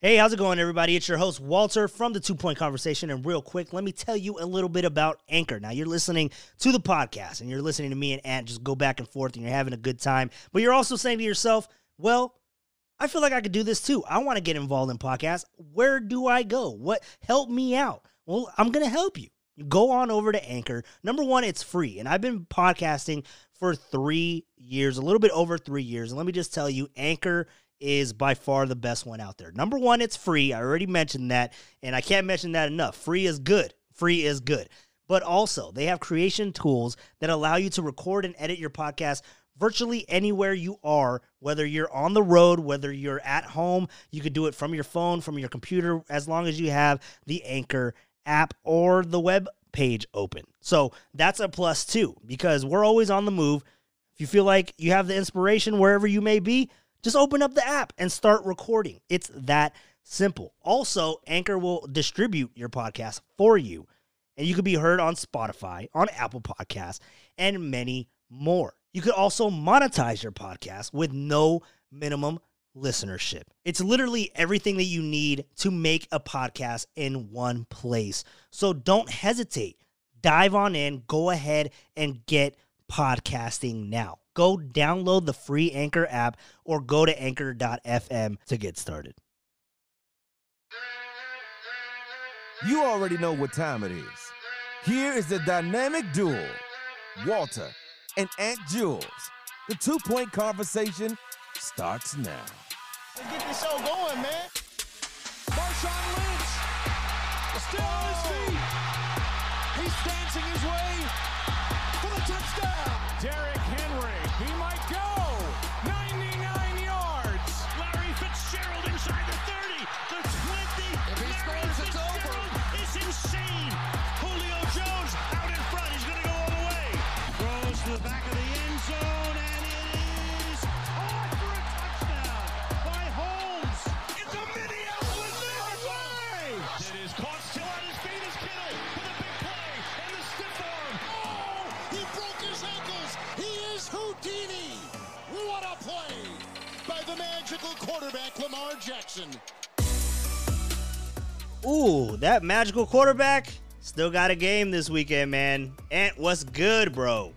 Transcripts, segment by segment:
Hey, how's it going, everybody? It's your host, Walter from the Two Point Conversation. And real quick, let me tell you a little bit about Anchor. Now, you're listening to the podcast and you're listening to me and Ant just go back and forth and you're having a good time. But you're also saying to yourself, well, I feel like I could do this too. I want to get involved in podcasts. Where do I go? What help me out? Well, I'm going to help you. Go on over to Anchor. Number one, it's free. And I've been podcasting for three years, a little bit over three years. And let me just tell you, Anchor is by far the best one out there. Number one, it's free. I already mentioned that, and I can't mention that enough. Free is good. Free is good. But also, they have creation tools that allow you to record and edit your podcast virtually anywhere you are, whether you're on the road, whether you're at home. You could do it from your phone, from your computer, as long as you have the Anchor app or the web page open. So that's a plus too, because we're always on the move. If you feel like you have the inspiration wherever you may be, just open up the app and start recording. It's that simple. Also, Anchor will distribute your podcast for you, and you can be heard on Spotify, on Apple Podcasts, and many more. You could also monetize your podcast with no minimum listenership. It's literally everything that you need to make a podcast in one place. So don't hesitate. Dive on in, go ahead and get podcasting now. Go download the free Anchor app or go to anchor.fm to get started. You already know what time it is. Here is the dynamic duo, Walter and Ant Jules. The two point conversation starts now. Let's get this show going, man. Marshawn Lynch still on his feet. He's dancing his way Ooh, that magical quarterback still got a game this weekend, man. Ant, what's good, bro?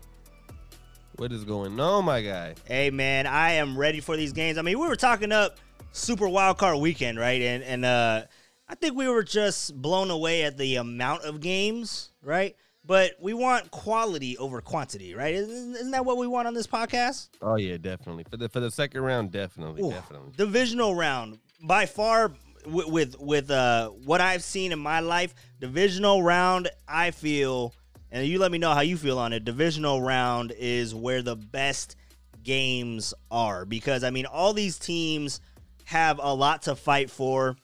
What is going on, my guy? Hey, man, I am ready for these games. I mean, we were talking up Super Wild Card Weekend, right? And and uh, I think we were just blown away at the amount of games, right? But we want quality over quantity, right? Isn't, isn't that what we want on this podcast? Oh yeah, definitely for the for the second round, definitely, Ooh, definitely. Divisional round by far with with, with uh, what I've seen in my life. Divisional round, I feel, and you let me know how you feel on it. Divisional round is where the best games are because I mean all these teams have a lot to fight for.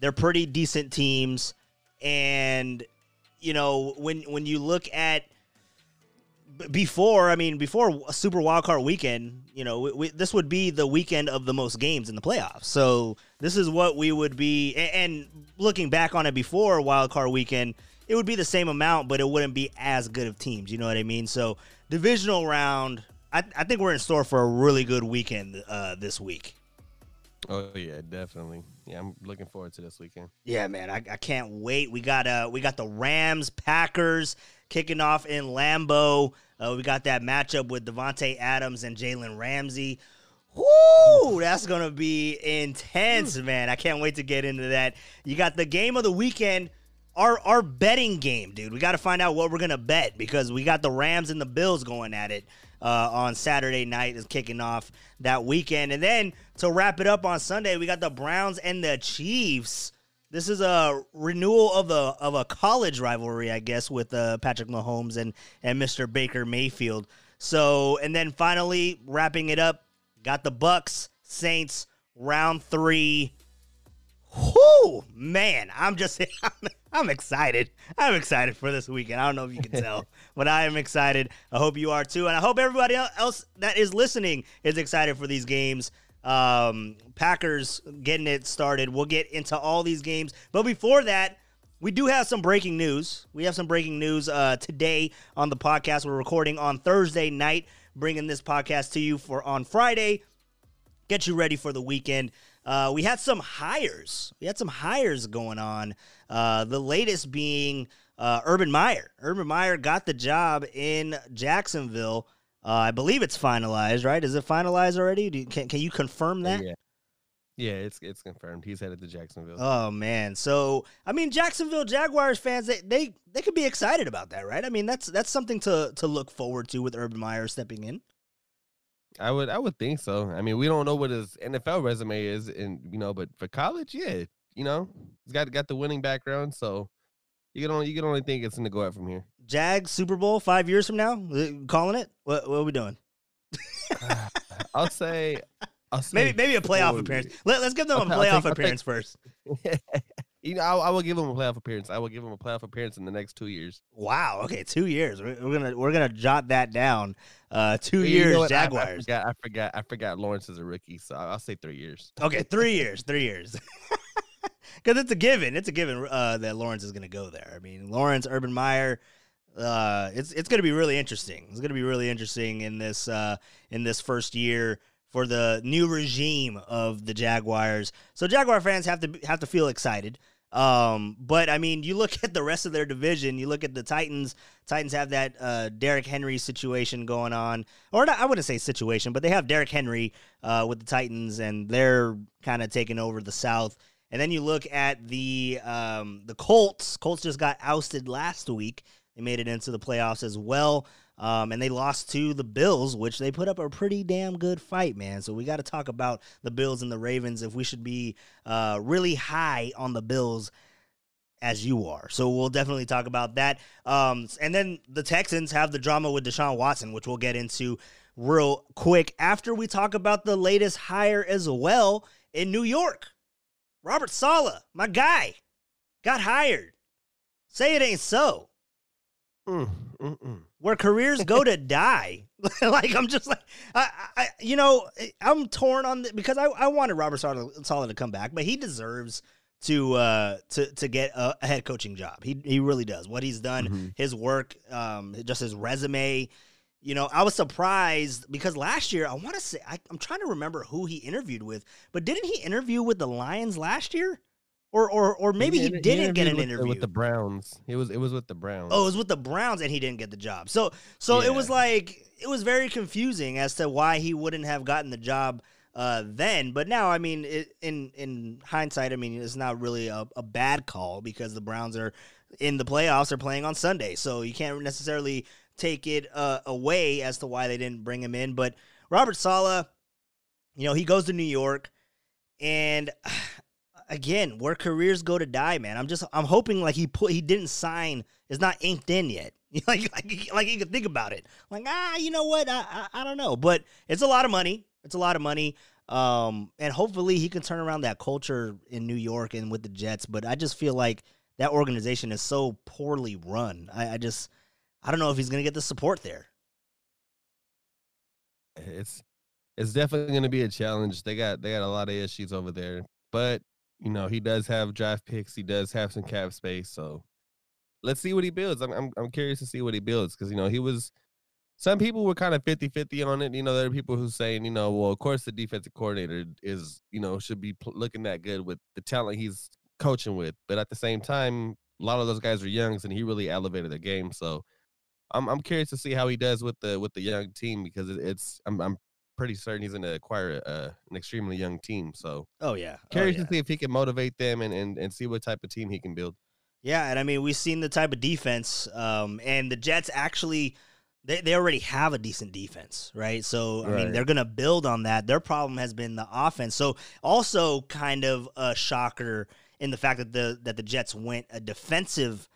They're pretty decent teams, and you know when when you look at before, I mean, before Super Wildcard Weekend, you know, we, we, this would be the weekend of the most games in the playoffs. So this is what we would be, a- and, looking back on it before Wildcard Weekend, it would be the same amount, but it wouldn't be as good of teams. You know what I mean? So divisional round, I, I think we're in store for a really good weekend uh, this week. Oh yeah, definitely. Yeah, I'm looking forward to this weekend. Yeah, man, I, I can't wait. We got uh we got the Rams Packers kicking off in Lambeau. Uh, we got that matchup with Davante Adams and Jalen Ramsey. Woo! That's gonna be intense, man. I can't wait to get into that. You got the game of the weekend. Our our betting game, dude. We got to find out what we're gonna bet because we got the Rams and the Bills going at it uh, on Saturday night is kicking off that weekend, and then to wrap it up on Sunday, we got the Browns and the Chiefs. This is a renewal of the of a college rivalry, I guess, with uh, Patrick Mahomes and and Mr. Baker Mayfield. So, and then finally wrapping it up, got the Bucs Saints round three. Whoo, man! I'm just I'm, I'm excited. I'm excited for this weekend. I don't know if you can tell, but I am excited. I hope you are too, and I hope everybody else that is listening is excited for these games. Um, Packers getting it started. We'll get into all these games, but before that, we do have some breaking news. We have some breaking news uh, today on the podcast. We're recording on Thursday night, bringing this podcast to you for on Friday get you ready for the weekend. uh, we had some hires. We had some hires going on. Uh, the latest being uh, Urban Meyer. Urban Meyer got the job in Jacksonville. Uh, I believe it's finalized, right? Is it finalized already? Do you, can can you confirm that? Yeah. Yeah, it's it's confirmed. He's headed to Jacksonville. Oh man. So I mean Jacksonville Jaguars fans they, they they could be excited about that, right? I mean that's that's something to to look forward to with Urban Meyer stepping in. I would I would think so. I mean, we don't know what his NFL resume is and you know, but for college, yeah, you know, he's got got the winning background, so you can only you can only think it's gonna go out from here. Jag Super Bowl 5 years from now? Uh, Calling it? What what are we doing? I'll say I'll say Maybe maybe a playoff four appearance. years. Let, us give them a playoff take- appearance first. you know, I, I will give them a playoff appearance. I will give them a playoff appearance in the next two years. Wow. Okay, 2 years. We're, we're going to we're to jot that down. Uh 2 You years what? I- I, Jaguars. forgot. I forgot. I forgot. Lawrence is a rookie, so I'll say three years. Okay, three years, three years. Because it's a given. It's a given uh, that Lawrence is going to go there. I mean, Lawrence, Urban Meyer. Uh, it's it's going to be really interesting. It's going to be really interesting in this uh, in this first year for the new regime of the Jaguars. So Jaguar fans have to have to feel excited. Um, but I mean, you look at the rest of their division. You look at the Titans. Titans have that uh, Derrick Henry situation going on, or not, I wouldn't say situation, but they have Derrick Henry uh, with the Titans, and they're kind of taking over the South. And then you look at the um, the Colts. Colts just got ousted last week. They made it into the playoffs as well. Um, and they lost to the Bills, which they put up a pretty damn good fight, man. So we got to talk about the Bills and the Ravens if we should be uh, really high on the Bills as you are. So we'll definitely talk about that. Um, and then the Texans have the drama with Deshaun Watson, which we'll get into real quick after we talk about the latest hire as well in New York. Robert Saleh, my guy, got hired. Say it ain't so. Mm, mm, mm. Where careers go to die. like I'm just like I, I you know I'm torn on the, because I, I wanted Robert Saleh, to come back, but he deserves to uh to to get a, a head coaching job. He he really does. What he's done, Mhm. his work, um, just his resume. You know, I was surprised because last year I want to say I, I'm trying to remember who he interviewed with, but didn't he interview with the Lions last year? Or or or maybe he, inter- didn't get an with interview with the Browns. It was it was with the Browns. Oh, it was with the Browns and he didn't get the job. So so it was like it was very confusing as to why he wouldn't have gotten the job uh, then. But now, I mean, it, in in hindsight, I mean, it's not really a, a bad call because the Browns are in the playoffs. They're playing on Sunday, so you can't necessarily take it uh, away as to why they didn't bring him in. But Robert Saleh, you know, he goes to New York, and again, where careers go to die, man. I'm just I'm hoping like he put he didn't sign is not inked in yet. like like like you could think about it. Like ah, you know what? I, I I don't know, but it's a lot of money. It's a lot of money. Um, and hopefully he can turn around that culture in New York and with the Jets. But I just feel like that organization is so poorly run. I, I just I don't know if he's gonna get the support there. it's it's definitely to be a challenge. They got they got a lot of issues over there, but you know he does have draft picks. He does have some cap space, so let's see what he builds. I'm I'm, I'm curious to see what he builds because you know he was. Some people were kind of 50-50 on it. You know, there are people who saying, you know, well, of course the defensive coordinator is, you know, should be pl- looking that good with the talent he's coaching with. But at the same time, a lot of those guys are youngs, and he really elevated the game. So I'm I'm curious to see how he does with the with the young team because it, it's I'm I'm pretty certain he's going to acquire a, an extremely young team. So Oh yeah, Oh, curious yeah. to see if he can motivate them and, and and see what type of team he can build. Yeah, and I mean we've seen the type of defense, um, and the Jets actually they, they already have a decent defense, right? So I mean they're gonna build on that. Their problem has been the offense. So also kind of a shocker in the fact that the that the Jets went a defensive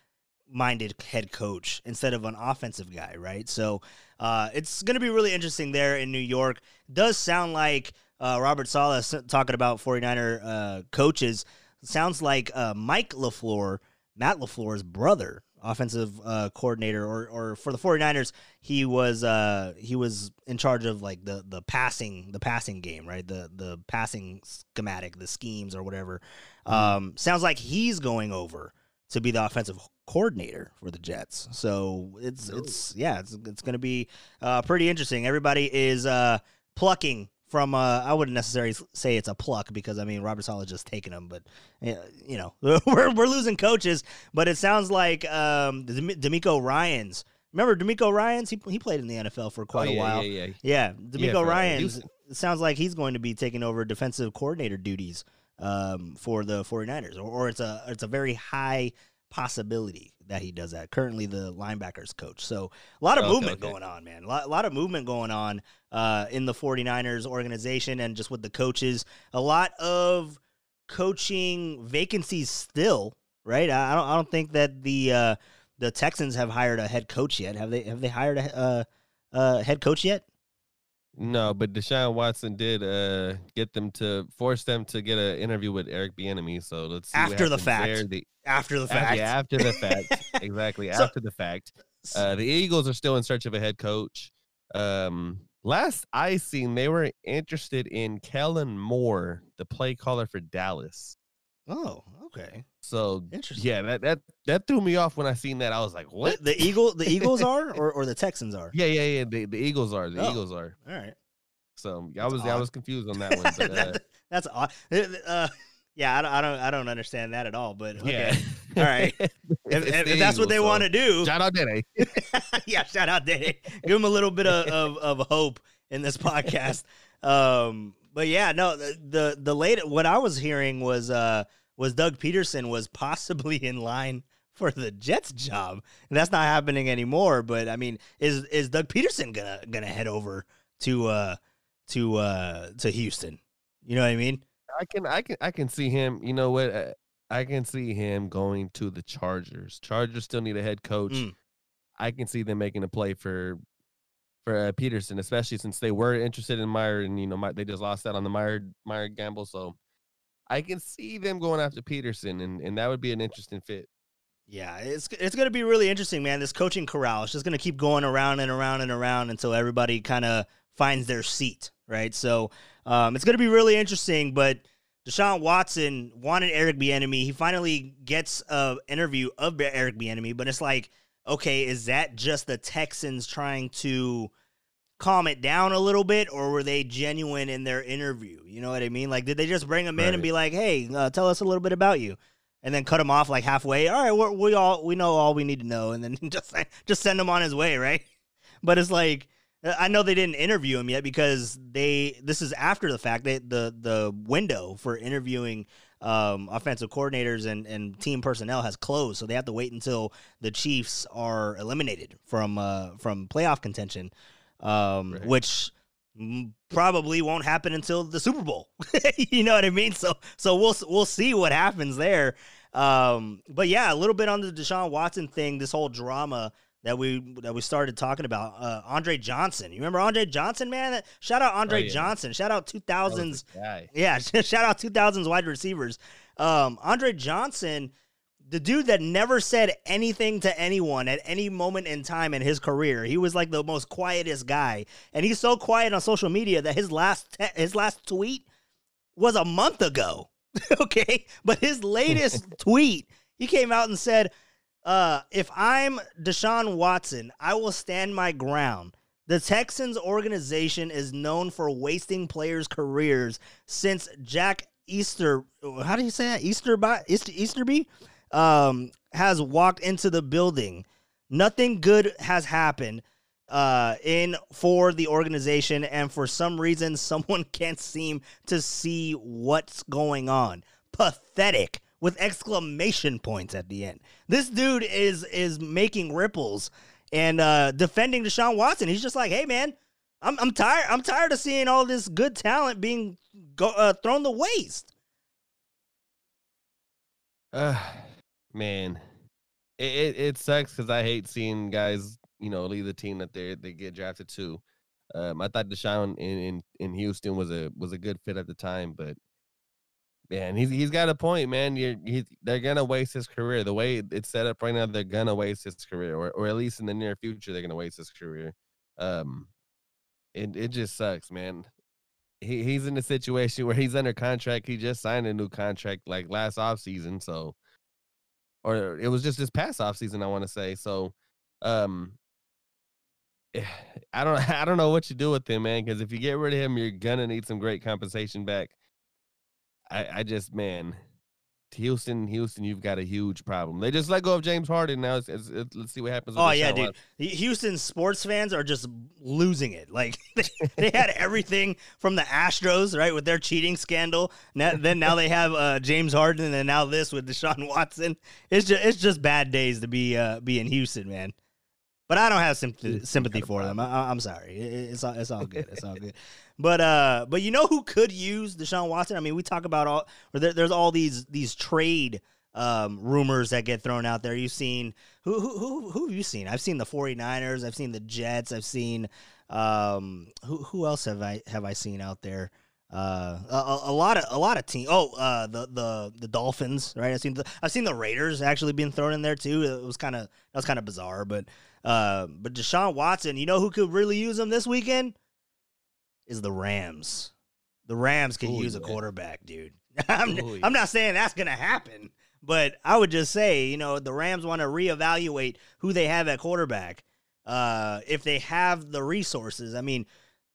minded head coach instead of an offensive guy, right? So uh, it's going to be really interesting there in New York. Does sound like uh, Robert Saleh talking about 49er uh, coaches. Sounds like uh, Mike LaFleur, Matt LaFleur's brother, offensive uh, coordinator, or, or for the 49ers, he was uh, he was in charge of like the the passing the passing game, right? The the passing schematic, the schemes or whatever. Um, sounds like he's going over to be the offensive coordinator for the Jets. So it's it's yeah, it's it's going to be uh, pretty interesting. Everybody is uh, plucking from uh, I wouldn't necessarily say it's a pluck because I mean Robert Saleh just taking him, but uh, you know we're we're losing coaches. But it sounds like um, DeMeco Ryans. Remember DeMeco Ryans? He he played in the NFL for quite Oh, a while. Yeah, yeah. Yeah, DeMeco for, uh, Ryans. It sounds like he's going to be taking over defensive coordinator duties um, for the 49ers, or, or it's a it's a very high possibility that he does that. Currently, the linebackers coach. So a lot of Okay, movement okay. going on, man. A lot, a lot of movement going on uh, in the 49ers organization and just with the coaches. A lot of coaching vacancies still. Right? I, I don't. I don't think that the uh, the Texans have hired a head coach yet. Have they? Have they hired a uh, uh, head coach yet? No, but Deshaun Watson did uh get them to force them to get an interview with Eric Bieniemy. So let's see After the fact. The, After the fact. yeah, after the fact, exactly So- after the fact. Uh, the Eagles are still in search of a head coach. Um, last I seen, they were interested in Kellen Moore, the play caller for Dallas. Oh, okay. So Interesting. yeah, that that that threw me off when I seen that. I was like, what? The, the Eagle, the Eagles are, or, or the Texans are. yeah, yeah, yeah. The, the Eagles are. The Oh. Eagles are. All right. So I That's was I was confused on that one. But, uh, that's odd. Uh, yeah, I don't, I don't, I don't understand that at all. But okay. yeah. All right. If, if, if that's what they so want to do, Shout out Dede. yeah, shout out Diddy. Give him a little bit of, of, of hope in this podcast. Um, but yeah, no, the the, the late what I was hearing was uh was Doug Pederson was possibly in line for the Jets job. And that's not happening anymore. But I mean, is is Doug Pederson gonna gonna head over to uh to uh to Houston? You know what I mean? I can I can I can see him. You know what? I can see him going to the Chargers. Chargers still need a head coach. Mm. I can see them making a play for for uh, Pederson, especially since they were interested in Meyer, and you know my, they just lost out on the Meyer Meyer gamble. So I can see them going after Pederson, and and that would be an interesting fit. Yeah, it's it's gonna be really interesting, man. This coaching corral is just gonna keep going around and around and around until everybody kind of finds their seat, right? So um, it's gonna be really interesting. But Deshaun Watson wanted Eric Bieniemy. He finally gets a interview of Eric Bieniemy, but it's like, okay, is that just the Texans trying to calm it down a little bit, or were they genuine in their interview? You know what I mean? Like, did they just bring him in and be like, "Hey, uh, tell us a little bit about you," and then cut him off like halfway? All right, we're, we all we know all we need to know, and then just just send him on his way, right? But it's like uh, I know they didn't interview him yet because they this is after the fact. that the the window for interviewing um, offensive coordinators and, and team personnel has closed, so they have to wait until the Chiefs are eliminated from uh, from playoff contention, um, Right. which probably won't happen until the Super Bowl. you know what I mean? So so we'll we'll see what happens there. Um, but yeah, a little bit on the Deshaun Watson thing, this whole drama that we that we started talking about. Uh, Andre Johnson, you remember Andre Johnson, man? Shout out Andre Oh, yeah. Johnson. Shout out two thousands. Yeah, shout out 2000s wide receivers. Um, Andre Johnson, the dude that never said anything to anyone at any moment in time in his career. He was like the most quietest guy, and he's so quiet on social media that his last te- his last tweet was a month ago. okay, but his latest tweet, he came out and said, uh, "If I'm Deshaun Watson, I will stand my ground." The Texans organization is known for wasting players' careers since Jack Easter. How do you say that? Easterby, Easter, Easterby, um, has walked into the building. Nothing good has happened uh, in for the organization, and for some reason, someone can't seem to see what's going on. Pathetic with exclamation points at the end. This dude is is making ripples and uh, defending Deshaun Watson. He's just like, hey man, I'm I'm tired. I'm tired of seeing all this good talent being go, uh, thrown to waste. Uh, man, it it, it sucks because I hate seeing guys, you know, leave the team that they they get drafted to. Um, I thought Deshaun in, in in Houston was a was a good fit at the time, but man, he's he's got a point, man. You're they're gonna waste his career. The way it's set up right now, they're gonna waste his career, or or at least in the near future, they're gonna waste his career. Um, it it just sucks, man. He he's in a situation where he's under contract. He just signed a new contract like last off season, so or it was just this past off season, I want to say. So, um, I don't I don't know what you do with him, man. Because if you get rid of him, you're gonna need some great compensation back. I I just man, Houston, Houston, you've got a huge problem. They just let go of James Harden now. It's, it's, it's, let's see what happens. oh yeah, dude. Houston sports fans are just losing it. Like they, they had everything from the Astros, right, with their cheating scandal. Now, then now they have uh, James Harden, and now this with Deshaun Watson. It's just it's just bad days to be uh, be in Houston, man. But I don't have sympathy, sympathy for them. I, am sorry. it's all, it's all good. It's all good. But uh, but you know who could use Deshaun Watson? I mean, we talk about all or there, there's all these these trade um, rumors that get thrown out there. You've seen who who who who have you seen? I've seen the 49ers, I've seen the Jets, I've seen um who who else have I have I seen out there? Uh, a, a, lot of a lot of teams. Oh, uh, the the the Dolphins, right? I've seen the I've seen the Raiders actually being thrown in there too. It was kind of that was kind of bizarre, but uh, but Deshaun Watson, you know who could really use him this weekend? Is the Rams. The Rams can Ooh, use a quarterback, dude. I'm Ooh, I'm not saying that's gonna happen, but I would just say, you know, the Rams want to reevaluate who they have at quarterback. Uh, if they have the resources, I mean,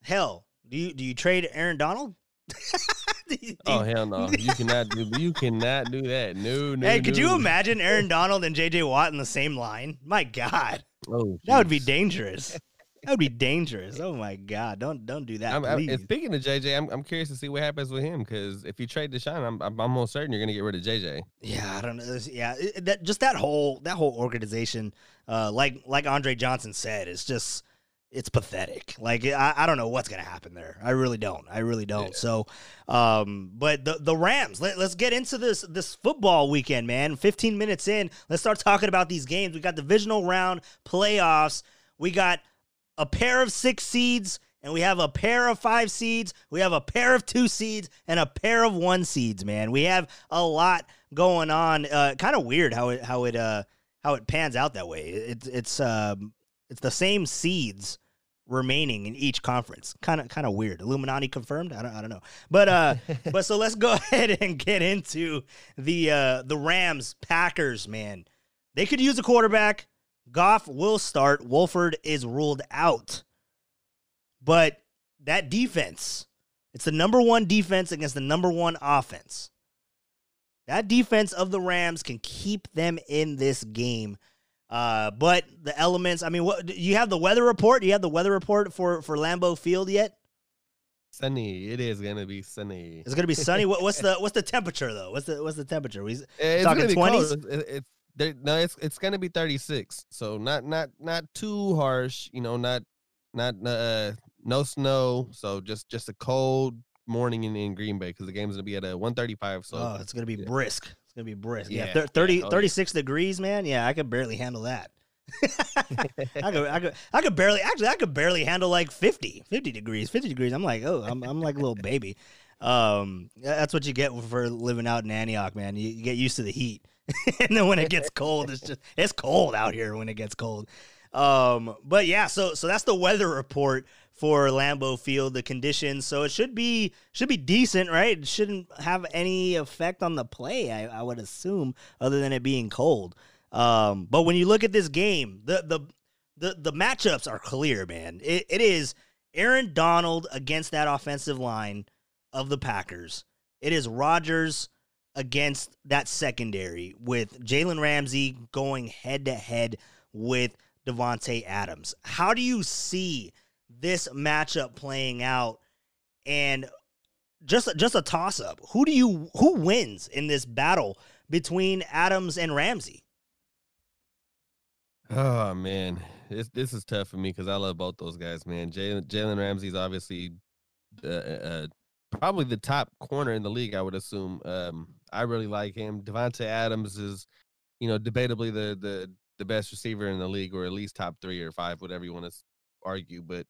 hell, do you do you trade Aaron Donald? oh hell no! You cannot do. You cannot do that. No, no. Hey, could no. you imagine Aaron Donald and J.J. Watt in the same line? My God, oh, that would be dangerous. That would be dangerous. Oh my God! Don't don't do that. I'm, I'm, speaking of JJ, I'm, I'm curious to see what happens with him because if you trade Deshaun, I'm, I'm almost certain you're going to get rid of JJ. Yeah, I don't know. Yeah, that just that whole that whole organization, uh, like like Andre Johnson said, it's just it's pathetic. Like I, I don't know what's gonna happen there. I really don't. I really don't. Yeah. So, um, but the the Rams. Let, us get into this this football weekend, man. Fifteen minutes in, let's start talking about these games. We got divisional round playoffs. We got a pair of six seeds. And we have a pair of five seeds. We have a pair of two seeds and a pair of one seeds. Man, we have a lot going on. Uh, kind of weird how it how it uh how it pans out that way. It's it's um it's the same seeds remaining in each conference. Kind of kind of weird. Illuminati confirmed? I don't I don't know. But uh but so let's go ahead and get into the uh the Rams Packers, man. They could use a quarterback. Goff will start. Wolford is ruled out. But that defense, it's the number 1 defense against the number 1 offense. That defense of the Rams can keep them in this game uh, but the elements, I mean, what you have the weather report? Do you have the weather report for for Lambeau Field yet? Sunny. It is gonna be sunny. It's gonna be sunny. what, what's the what's the temperature though? What's the what's the temperature? We it's talking twenties. It, no, it's it's gonna be thirty six. So not not not too harsh. You know, not not uh no snow. So just just a cold morning in, in Green Bay because the game's gonna be at a one thirty five. So oh, it's gonna be yeah. brisk. It's gonna be brisk. Yeah, yeah 30, yeah. Oh, 36 degrees, man. Yeah, I could barely handle that. I could, I could, I could barely. Actually, I could barely handle like 50, 50 degrees, fifty degrees. I'm like, oh, I'm, I'm like a little baby. Um, that's what you get for living out in Antioch, man. You, you get used to the heat, and then when it gets cold, it's just it's cold out here when it gets cold. Um, but yeah, so so that's the weather report for Lambeau Field, the conditions. So it should be should be decent, right? It shouldn't have any effect on the play, I, I would assume, other than it being cold. Um, but when you look at this game, the the the, the matchups are clear, man. It, it is Aaron Donald against that offensive line of the Packers. It is Rodgers against that secondary with Jalen Ramsey going head to head with Davante Adams. How do you see this matchup playing out and just just a toss up. Who do you who wins in this battle between Adams and Ramsey? Oh man, this this is tough for me because I love both those guys, man. Jalen Jalen Ramsey's obviously uh, uh, probably the top corner in the league, I would assume. Um, I really like him. Davante Adams is, you know, debatably the the the best receiver in the league, or at least top three or five, whatever you want to argue. But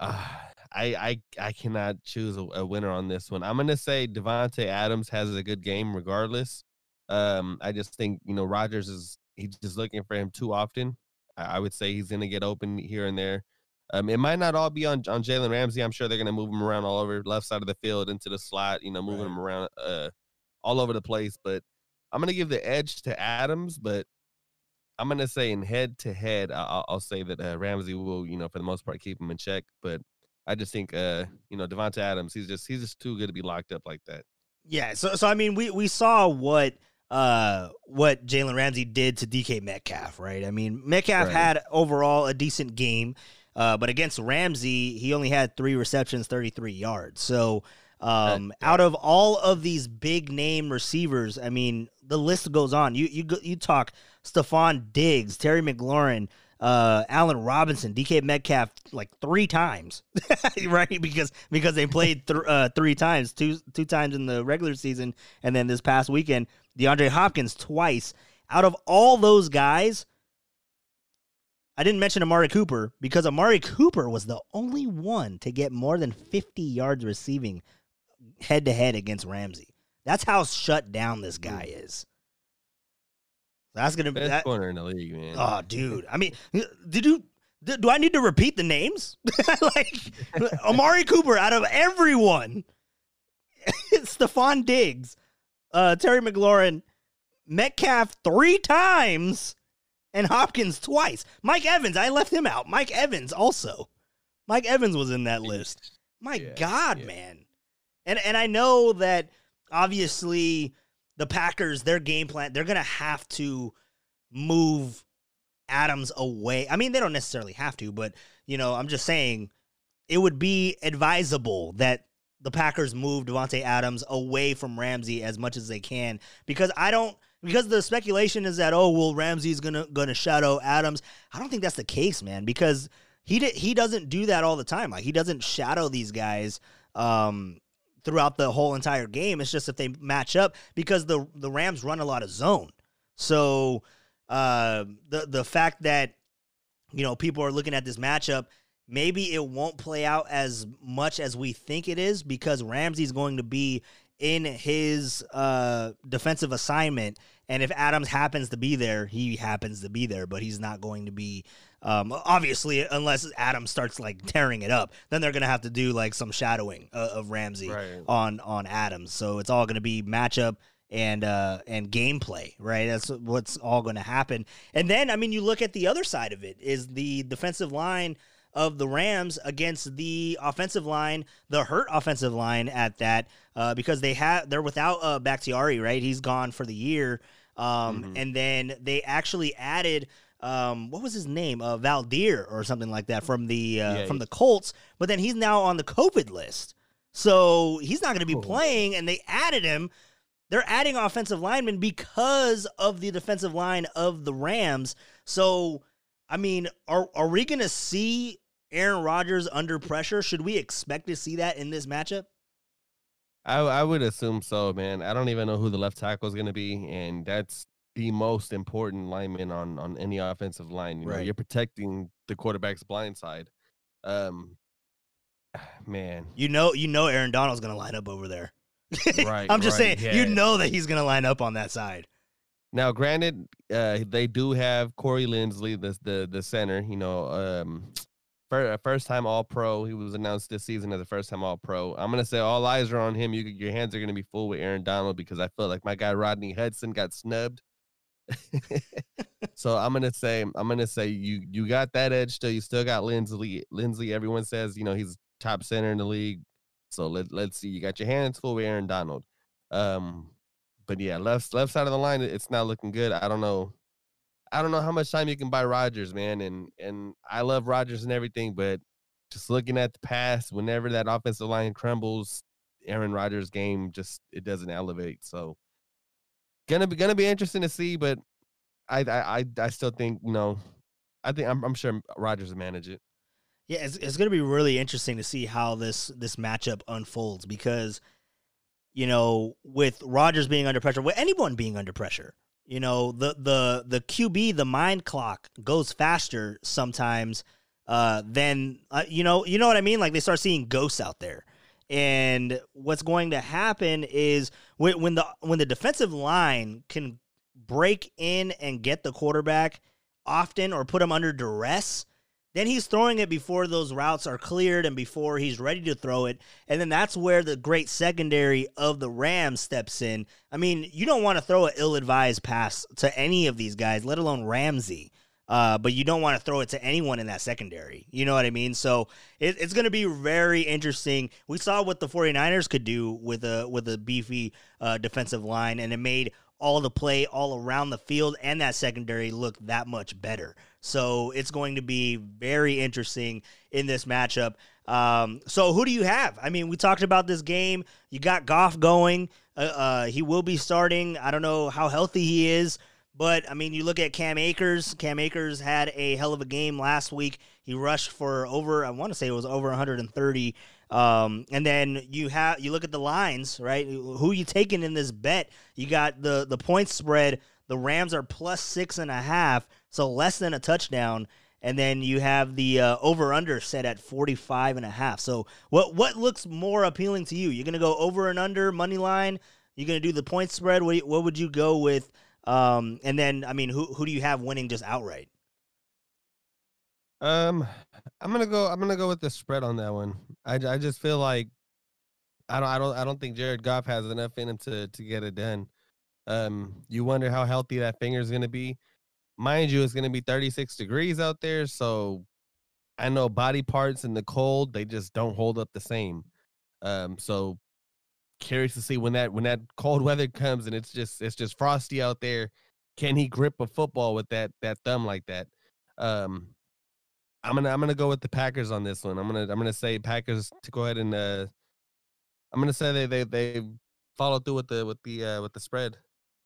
uh, I I I cannot choose a, a, winner on this one. I'm gonna say Davante Adams has a good game regardless. Um, I just think you know Rodgers is he's just looking for him too often. I, I would say he's gonna get open here and there. Um, it might not all be on on Jalen Ramsey. I'm sure they're gonna move him around all over left side of the field into the slot. You know, moving right. him around uh all over the place. But I'm gonna give the edge to Adams, but I'm gonna say in head to head, I'll, say that uh, Ramsey will, you know, for the most part, keep him in check. But I just think, uh, you know, Davante Adams, he's just he's just too good to be locked up like that. Yeah, so so I mean, we we saw what uh what Jalen Ramsey did to DK Metcalf, right? I mean, Metcalf Right. had overall a decent game, uh, but against Ramsey, he only had three receptions, thirty three yards. So. Um, out of all of these big name receivers, I mean, the list goes on. You you you talk Stefon Diggs, Terry McLaurin, uh, Allen Robinson, DK Metcalf, like three times, right? Because because they played th- uh, three times, two two times in the regular season, and then this past weekend, DeAndre Hopkins twice. Out of all those guys, I didn't mention Amari Cooper because Amari Cooper was the only one to get more than 50 yards receiving head to head against Ramsey. That's how shut down this guy is. That's gonna be Best that, corner in the league, man. Oh, dude. I mean, did you? d- Do I need to repeat the names? like Amari Cooper out of everyone, Stefon Diggs, uh, Terry McLaurin, Metcalf three times, and Hopkins twice. Mike Evans, I left him out. Mike Evans also. Mike Evans was in that list. My Yeah, God, yeah. man. And and I know that obviously the Packers, their game plan, they're gonna have to move Adams away. I mean, they don't necessarily have to, but you know, I'm just saying it would be advisable that the Packers move Davante Adams away from Ramsey as much as they can because I don't because the speculation is that oh well Ramsey's gonna gonna shadow Adams. I don't think that's the case, man, because he di- he doesn't do that all the time. Like he doesn't shadow these guys um throughout the whole entire game. It's just if they match up because the the Rams run a lot of zone. So uh the the fact that you know people are looking at this matchup maybe it won't play out as much as we think it is because Ramsey's going to be in his uh defensive assignment and if Adams happens to be there he happens to be there but he's not going to be um obviously unless Adams starts like tearing it up then they're going to have to do like some shadowing uh, of Ramsey Right. on on Adams so it's all going to be matchup and uh and gameplay right? That's what's all going to happen. And then i mean you look at the other side of it is the defensive line of the rams against the offensive line the hurt offensive line at that uh because they have they're without uh Bakhtiari, right? He's gone for the year. Um Mhm. and then they actually added um, what was his name? Uh, Valdir or something like that from the uh, Yeah, from the Colts. But then he's now on the COVID list, so he's not going to be Oh. playing. And they added him they're adding offensive linemen because of the defensive line of the Rams. So, I mean, are are we going to see Aaron Rodgers under pressure? Should we expect to see that in this matchup? I I would assume so, man. I don't even know who the left tackle is going to be, and that's the most important lineman on on any offensive line. You know, you're protecting the quarterback's blind side. Um, man, You know, you know, Aaron Donald's going to line up over there. Right, I'm just right, saying, you know that he's going to line up on that side. Now, granted, uh, they do have Corey Linsley, the the the center. You know, um, fir- first time All Pro. He was announced this season as a first time All Pro. I'm gonna say all eyes are on him. You, your hands are gonna be full with Aaron Donald because I feel like my guy Rodney Hudson got snubbed. so I'm gonna say I'm gonna say you you got that edge still. You still got Linsley. Linsley. Everyone says you know he's top center in the league. So let let's see. You got your hands full with Aaron Donald. Um, but yeah, left left side of the line, it's not looking good. I don't know. I don't know how much time you can buy Rodgers, man. And and I love Rodgers and everything, but just looking at the past, whenever that offensive line crumbles, Aaron Rodgers' game just it doesn't elevate. So gonna be gonna be interesting to see, but I I I, still think you know, I think I'm I'm sure Rodgers will manage it. Yeah, it's, it's to be really interesting to see how this this matchup unfolds because, you know, with Rodgers being under pressure, with anyone being under pressure, you know, the the the QB, the mind clock goes faster sometimes uh, than uh, you know, you know what I mean. Like they start seeing ghosts out there, and what's going to happen is when when the when the defensive line can break in and get the quarterback often or put him under duress then he's throwing it before those routes are cleared and before he's ready to throw it. And then that's where the great secondary of the Rams steps in. I mean, you don't want to throw an ill advised pass to any of these guys, let alone Ramsey. Uh, but you don't want to throw it to anyone in that secondary. You know what I mean? So it, it's going to be very interesting. We saw what the 49ers could do with a with a beefy uh, defensive line, and it made all the play all around the field and that secondary look that much better. So it's going to be very interesting in this matchup. Um, so who do you have? I mean, we talked about this game. You got Goff going. Uh, uh, he will be starting. I don't know how healthy he is. But I mean, you look at Cam Akers. Cam Akers had a hell of a game last week. He rushed for over, I want to say it was over 130. Um, and then you have you look at the lines, right? Who you taking in this bet? You got the the point spread. The Rams are plus six and a half, so less than a touchdown. And then you have the uh, over under set at 45 and a half. So what what looks more appealing to you? You're gonna go over and under money line. You're gonna do the point spread. What what would you go with? Um, and then I mean, who who do you have winning just outright? Um, I'm gonna go. I'm gonna go with the spread on that one. I, I just feel like I don't I don't I don't think Jared Goff has enough in him to to get it done. Um, you wonder how healthy that finger is gonna be. Mind you, it's gonna be 36 degrees out there, so I know body parts in the cold they just don't hold up the same. Um, so curious to see when that when that cold weather comes and it's just it's just frosty out there. Can he grip a football with that that thumb like that? Um, I'm gonna I'm gonna go with the Packers on this one. I'm gonna I'm gonna say Packers to go ahead and uh I'm gonna say they they they follow through with the with the uh with the spread.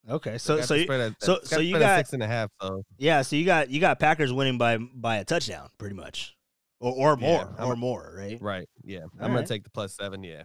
Okay, so so you, at, so so you got six and a half. So yeah, so you got you got Packers winning by by a touchdown, pretty much, or or more, yeah, or more, right? Right. Yeah, All I'm gonna take the plus seven. Yeah.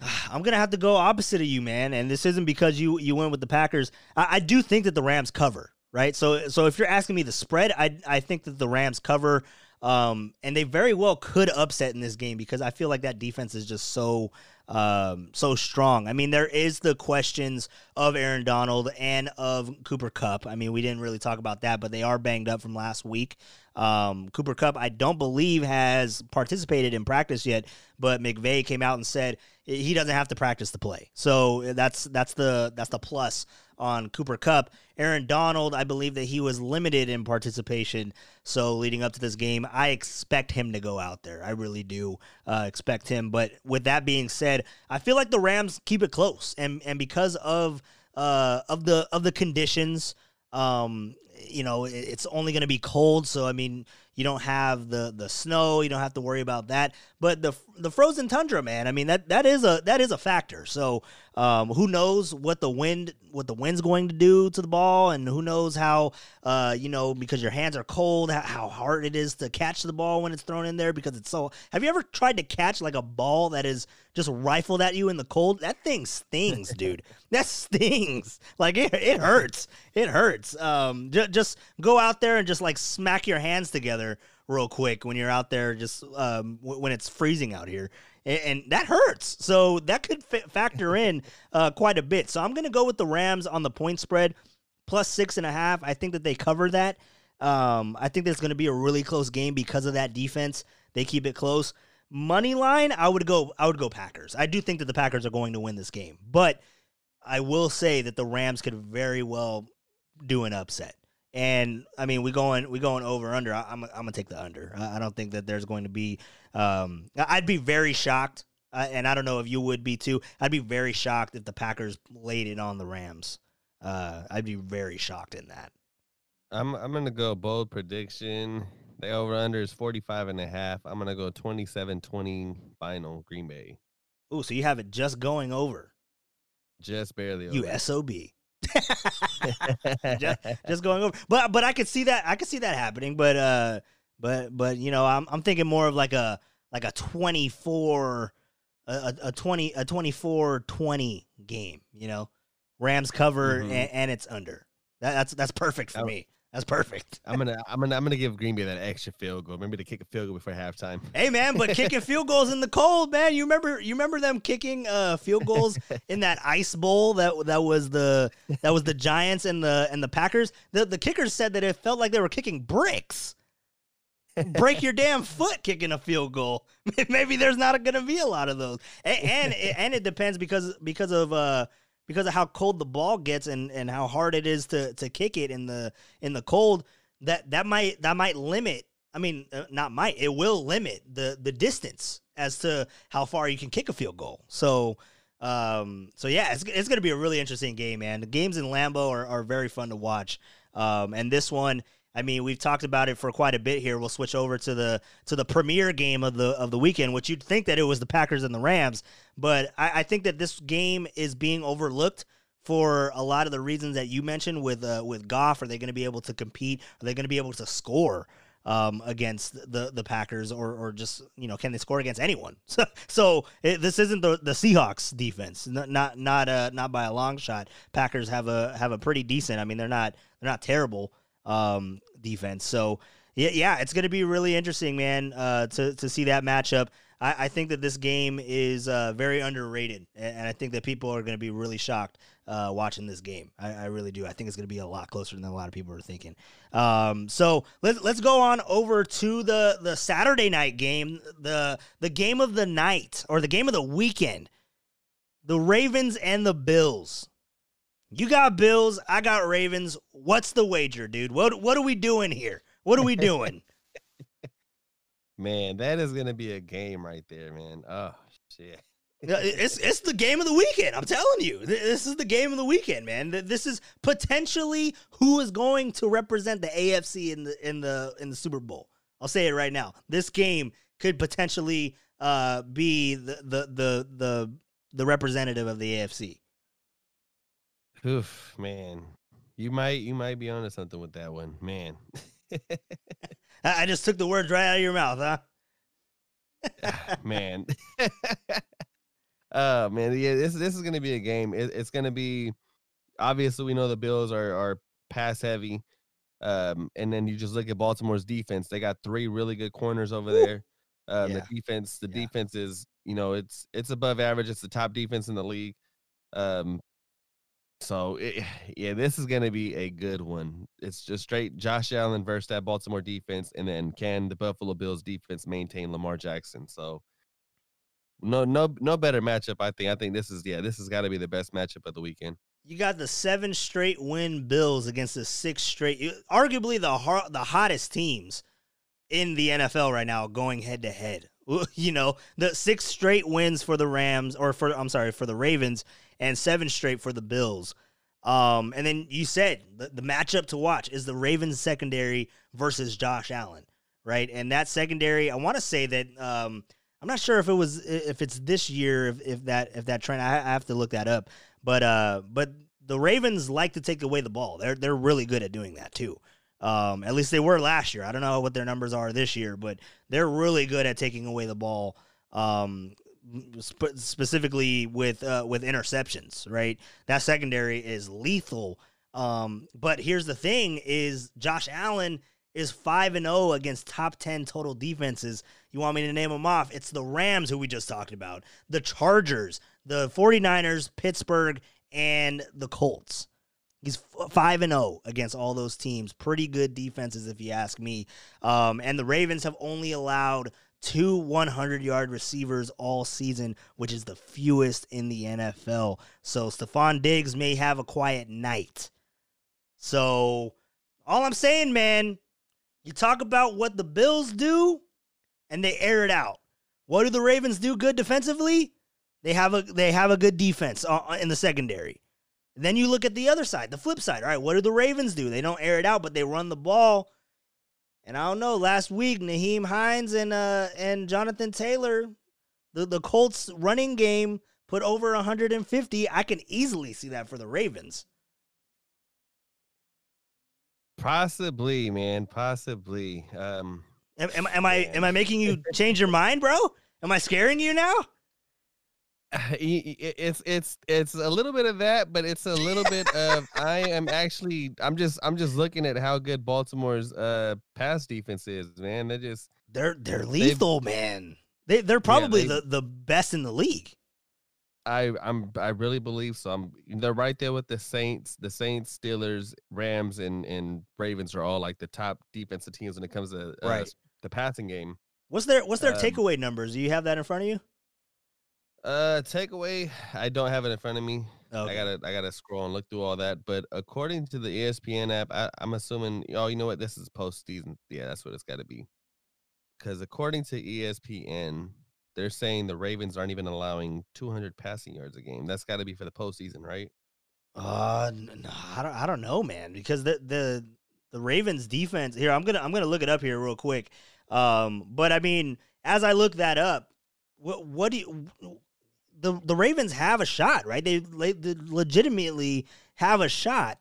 I'm gonna have to go opposite of you, man. And this isn't because you you went with the Packers. I, I do think that the Rams cover, right? So so if you're asking me the spread, I I think that the Rams cover. Um, and they very well could upset in this game because I feel like that defense is just so um so strong. I mean, there is the questions of Aaron Donald and of Cooper Kupp. I mean, we didn't really talk about that, but they are banged up from last week. Um, Cooper Kupp, I don't believe has participated in practice yet, but McVay came out and said he doesn't have to practice to play. So that's that's the that's the plus on Cooper Kupp. Aaron Donald, I believe that he was limited in participation. So leading up to this game, I expect him to go out there. I really do uh, expect him. But with that being said, I feel like the Rams keep it close, and and because of uh of the of the conditions, um, you know, it's only going to be cold. So I mean, you don't have the the snow. You don't have to worry about that. But the the frozen tundra, man. I mean that that is a that is a factor. So um, who knows what the wind what the wind's going to do to the ball, and who knows how uh, you know because your hands are cold, how, hard it is to catch the ball when it's thrown in there because it's so. Have you ever tried to catch like a ball that is just rifled at you in the cold? That thing stings, dude. that stings. Like it, it hurts. It hurts. Um, ju- just go out there and just like smack your hands together real quick when you're out there just um, w- when it's freezing out here. And, that hurts. So that could fa- factor in uh, quite a bit. So i'm gonna go with the rams on the point spread plus six and a half. I think that they cover that. Um, i think there's gonna be a really close game because of that defense. They keep it close. Money line i would go i would go packers. I do think that the packers are going to win this game but i will say that the rams could very well do an upset and I mean, we going we going over under. I, I'm I'm gonna take the under. I, I don't think that there's going to be. Um, I'd be very shocked, uh, and I don't know if you would be too. I'd be very shocked if the Packers laid it on the Rams. Uh, I'd be very shocked in that. I'm I'm gonna go bold prediction. The over under is 45 and a half. I'm gonna go 27-20 final Green Bay. Ooh, so you have it just going over. Just barely You sob. just, just going over. But but I could see that I could see that happening. But uh, but but you know, I'm I'm thinking more of like a like a 24 a, a, a 20 a 24 20 game, you know. Rams cover Mhm. and, and it's under. That, that's that's perfect for Oh. me. That's perfect. I'm gonna I'm gonna I'm gonna give Green Bay that extra field goal. Maybe to kick a field goal before halftime. Hey man, but kicking field goals in the cold, man. You remember you remember them kicking uh field goals in that ice bowl that that was the that was the Giants and the and the Packers. The the kickers said that it felt like they were kicking bricks. break your damn foot kicking a field goal. Maybe there's not going to be a lot of those, and and it, and it depends because because of uh because of how cold the ball gets and and how hard it is to to kick it in the in the cold. That that might that might limit. I mean, uh, not might. It will limit the the distance as to how far you can kick a field goal. So. Um, so yeah, it's, it's to be a really interesting game, man. The games in Lambeau are, are very fun to watch. Um, and this one, I mean, we've talked about it for quite a bit here. We'll switch over to the to the premier game of the of the weekend, which you'd think that it was the Packers and the Rams, but I, I think that this game is being overlooked for a lot of the reasons that you mentioned with uh, with Goff. Are they going to be able to compete? Are they going to be able to score? Um, against the the Packers, or or just you know, can they score against anyone? So, so it, this isn't the the Seahawks defense, not not not uh, not by a long shot. Packers have a have a pretty decent. I mean, they're not they're not terrible um, defense. So yeah, yeah, it's going to be really interesting, man, uh, to to see that matchup. I, I think that this game is uh, very underrated, and I think that people are going to be really shocked uh, watching this game. I, I, really do. I think it's going to be a lot closer than a lot of people are thinking. Um, so let's let's go on over to the the Saturday night game, the the game of the night or the game of the weekend. The Ravens and the Bills. You got Bills, I got Ravens. What's the wager, dude? What what are we doing here? What are we doing? man, that is gonna be a game right there, man. Oh shit. it's it's the game of the weekend. I'm telling you, this is the game of the weekend, man. This is potentially who is going to represent the AFC in the in the in the Super Bowl. I'll say it right now. This game could potentially uh, be the the the the the representative of the AFC. Oof, man. You might you might be onto something with that one, man. I just took the words right out of your mouth, huh? Ah, man. oh man, yeah, this this is gonna be a game. It, it's gonna be obviously we know the Bills are are pass heavy. Um, and then you just look at Baltimore's defense. They got three really good corners over there. Um, yeah. the defense, the yeah. defense is, you know, it's it's above average. It's the top defense in the league. Um, so eh, it, yeah, this is going to be a good one. It's just straight Josh Allen versus that Baltimore defense, and then can the Buffalo Bills defense maintain Lamar Jackson? So no, no, no better matchup. I think. I think this is yeah, this has got to be the best matchup of the weekend. You got the seven straight win Bills against the six straight, arguably the the hottest teams in the NFL right now, going head to head. You know, the six straight wins for the Rams, or for I'm sorry, for the Ravens, and seven straight for the Bills. Um, and then you said the, the matchup to watch is the Ravens secondary versus Josh Allen, right? And that secondary, I want to say that um, I'm not sure if it was if it's this year if, if that if that trend I, I have to look that up, but uh, but the Ravens like to take away the ball. They're they're really good at doing that too. Um, at least they were last year. I don't know what their numbers are this year, but they're really good at taking away the ball. Um, sp- specifically with uh, with interceptions, right? That secondary is lethal. Um, but here's the thing: is Josh Allen is five and zero oh against top ten total defenses. You want me to name them off? It's the Rams, who we just talked about, the Chargers, the 49ers, Pittsburgh, and the Colts. He's five and zero oh against all those teams. Pretty good defenses, if you ask me. Um, and the Ravens have only allowed two 100 yard receivers all season, which is the fewest in the NFL. So Stefon Diggs may have a quiet night. So all I'm saying, man, you talk about what the Bills do and they air it out. What do the Ravens do good defensively? They have a they have a good defense uh, uh, in the secondary. Then you look at the other side, the flip side. All right, what do the Ravens do? They don't air it out, but they run the ball and I don't know. Last week, Nyheim Hines and uh and Jonathan Taylor, the the Colts running game put over 150. I can easily see that for the Ravens. Possibly, man. Possibly. Um, am, am, am I am I making you change your mind, bro? Am I scaring you now? it's it's it's a little bit of that, but it's a little bit of I am actually I'm just I'm just looking at how good Baltimore's uh pass defense is, man. They're just they're they're lethal, man. They they're probably yeah, they, the, the best in the league. I I'm I really believe so. I'm they're right there with the Saints, the Saints, Steelers, Rams, and and Ravens are all like the top defensive teams when it comes to uh, right. the passing game. What's their What's their Um, takeaway numbers? Do you have that in front of you? Uh, takeaway. I don't have it in front of me. Okay. I gotta I gotta scroll and look through all that. But according to the ESPN app, I, I'm assuming. Oh, you know what? This is postseason. Yeah, that's what it's got to be. Because according to ESPN, they're saying the Ravens aren't even allowing 200 passing yards a game. That's got to be for the postseason, right? Uh, n- n- I don't, I don't know, man, because the the the Ravens defense here. I'm gonna I'm gonna look it up here real quick. Um, but I mean, as I look that up, what what do you the the Ravens have a shot, right? They, they legitimately have a shot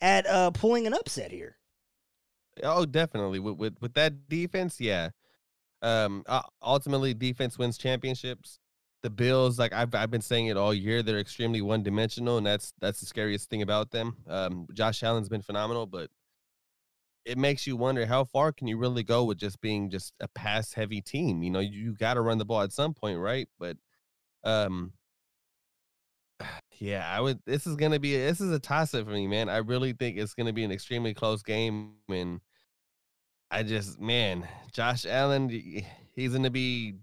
at uh pulling an upset here. Oh, definitely. With with, with that defense, yeah. Um, uh, ultimately, defense wins championships. The Bills, like I've I've been saying it all year, they're extremely one dimensional, and that's that's the scariest thing about them. Um, Josh Allen's been phenomenal, but it makes you wonder how far can you really go with just being just a pass heavy team. You know, you, you got to run the ball at some point, right? But um, yeah, I would. This is gonna be this is a toss up for me, man. I really think it's gonna be an extremely close game, and I just, man, Josh Allen, he's gonna be.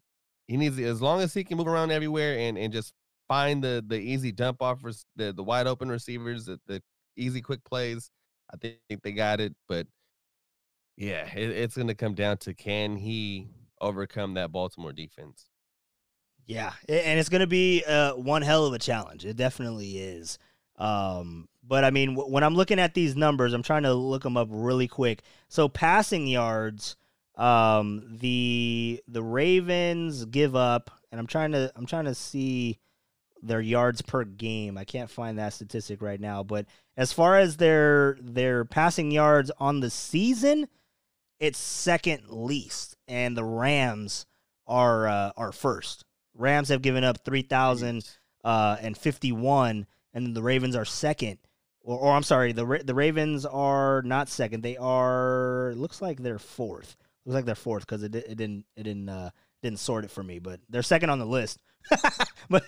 He needs as long as he can move around everywhere and and just find the the easy dump offers, the the wide open receivers, the, the easy quick plays. I think they got it, but yeah, it, it's gonna come down to can he overcome that Baltimore defense. Yeah, and it's going to be uh, one hell of a challenge. It definitely is. Um, but I mean, w- when I'm looking at these numbers, I'm trying to look them up really quick. So passing yards, um, the the Ravens give up, and I'm trying to I'm trying to see their yards per game. I can't find that statistic right now, but as far as their their passing yards on the season, it's second least, and the Rams are uh, are first. Rams have given up 3,051, uh, and fifty one, and then the Ravens are second. Or, or I'm sorry, the Ra- the Ravens are not second. They are looks like they're fourth. Looks like they're fourth because it, di- it didn't it didn't uh, didn't sort it for me, but they're second on the list. but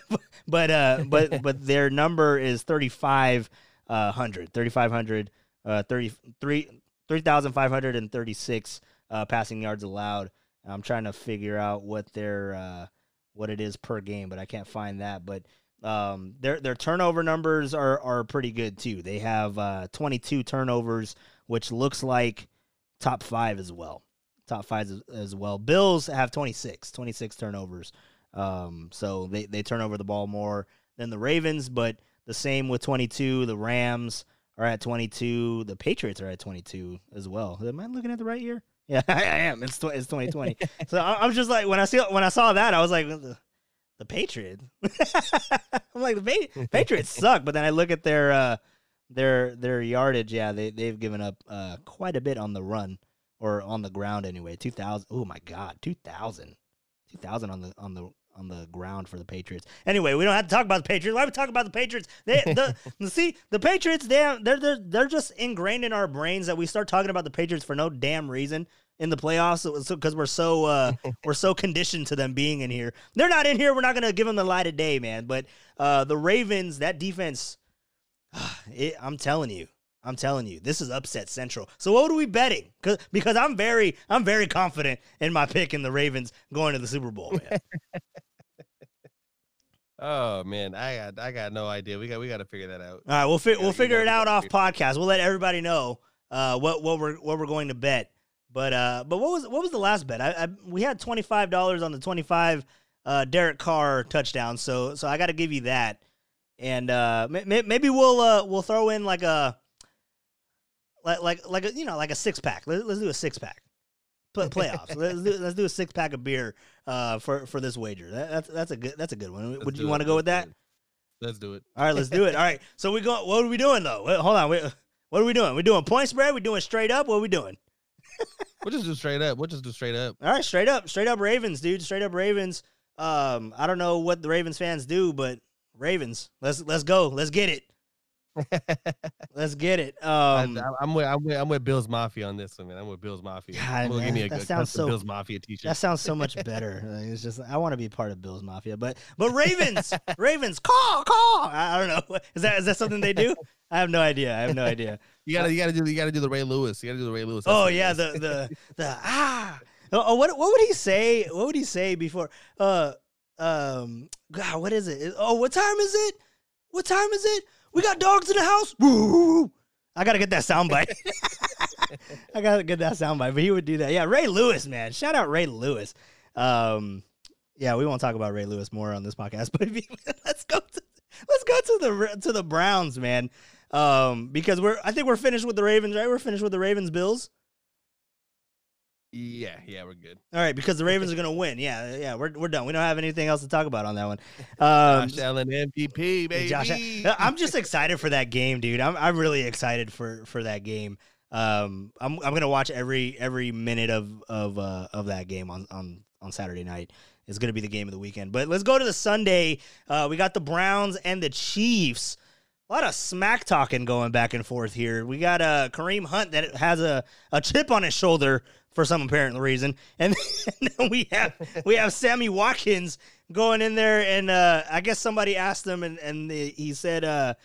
but uh but but their number is 35 uh 100 3500 uh 33 3536 uh passing yards allowed. I'm trying to figure out what their uh what it is per game, but I can't find that. But um, their their turnover numbers are are pretty good too. They have uh, 22 turnovers, which looks like top five as well. Top five as, well. Bills have 26, 26 turnovers. Um, so they they turn over the ball more than the Ravens, but the same with 22. The Rams are at 22. The Patriots are at 22 as well. Am I looking at the right year? Yeah, I am. It's tw- it's 2020. so I, I'm just like when I see when I saw that, I was like, the, the Patriots. I'm like the pa- Patriots suck, but then I look at their uh, their their yardage. Yeah, they they've given up uh, quite a bit on the run or on the ground anyway. 2000. Oh my God, 2000, 2000 on the on the on the ground for the Patriots. Anyway, we don't have to talk about the Patriots. Why are we talk about the Patriots? They the see the Patriots. They they're they're they're just ingrained in our brains that we start talking about the Patriots for no damn reason in the playoffs because we're so uh, we're so conditioned to them being in here. They're not in here. We're not gonna give them the light of day, man. But uh, the Ravens, that defense, it, I'm telling you. I'm telling you, this is upset central. So what are we betting? Cause, because I'm very, I'm very confident in my pick in the Ravens going to the Super Bowl, man. Oh man, I got I got no idea. We got we got to figure that out. All right, we'll fi- Yeah, we'll figure it out off podcast. We'll let everybody know uh, what what we're what we're going to bet. But uh, but what was what was the last bet? I, I we had twenty five dollars on the twenty five uh, Derek Carr touchdown. So so I got to give you that. And uh, may- may- maybe we'll uh, we'll throw in like a like like like a, you know like a six pack. Let, let's do a six pack. Play, playoffs. let's do let's do a six pack of beer uh, for for this wager. That, that's that's a good that's a good one. Let's Would you want to go with that? Let's do it. All right, let's do it. All right. So we go. What are we doing though? Wait, hold on. Wait, what are we doing? We doing point spread? We doing straight up? What are we doing? We'll just do straight up. We'll just do straight up. All right, straight up, straight up Ravens, dude. Straight up Ravens. Um, I don't know what the Ravens fans do, but Ravens. Let's let's go. Let's get it. Let's get it. Um, I, am with, I'm with I'm with Bills Mafia on this one, man. I'm with Bills Mafia. God, gonna give me a that good sounds so- Bills Mafia t-shirt. that sounds so much better. Like, it's just I want to be part of Bills Mafia, but but Ravens, Ravens, call, call. I, I don't know. Is that is that something they do? I have no idea. I have no idea. you gotta you gotta do you gotta do the Ray Lewis. You gotta do the Ray Lewis. That's Oh yeah, the the the ah Oh, oh, what what would he say? What would he say before? Uh, um, God, what is it? Oh, what time is it? What time is it? We got dogs in the house. Woo! I gotta get that soundbite. I gotta get that soundbite. But he would do that. Yeah, Ray Lewis, man. Shout out Ray Lewis. Um, yeah, we won't talk about Ray Lewis more on this podcast, but let's go to let's go to the to the Browns, man. Um, because we're I think we're finished with the Ravens, right? We're finished with the Ravens Bills. Yeah, yeah, we're good. All right, because the Ravens are gonna win. Yeah, yeah, we're we're done. We don't have anything else to talk about on that one. Um, Josh Allen MVP, baby. Josh, I'm just excited for that game, dude. I'm I'm really excited for for that game. Um, I'm I'm gonna watch every every minute of of uh, of that game on on on Saturday night. It's gonna be the game of the weekend. But let's go to the Sunday. Uh, we got the Browns and the Chiefs. A lot of smack talking going back and forth here. We got uh, Kareem Hunt that has a, a chip on his shoulder for some apparent reason, and then we have we have Sammy Watkins going in there, and uh, I guess somebody asked him, and and he said uh,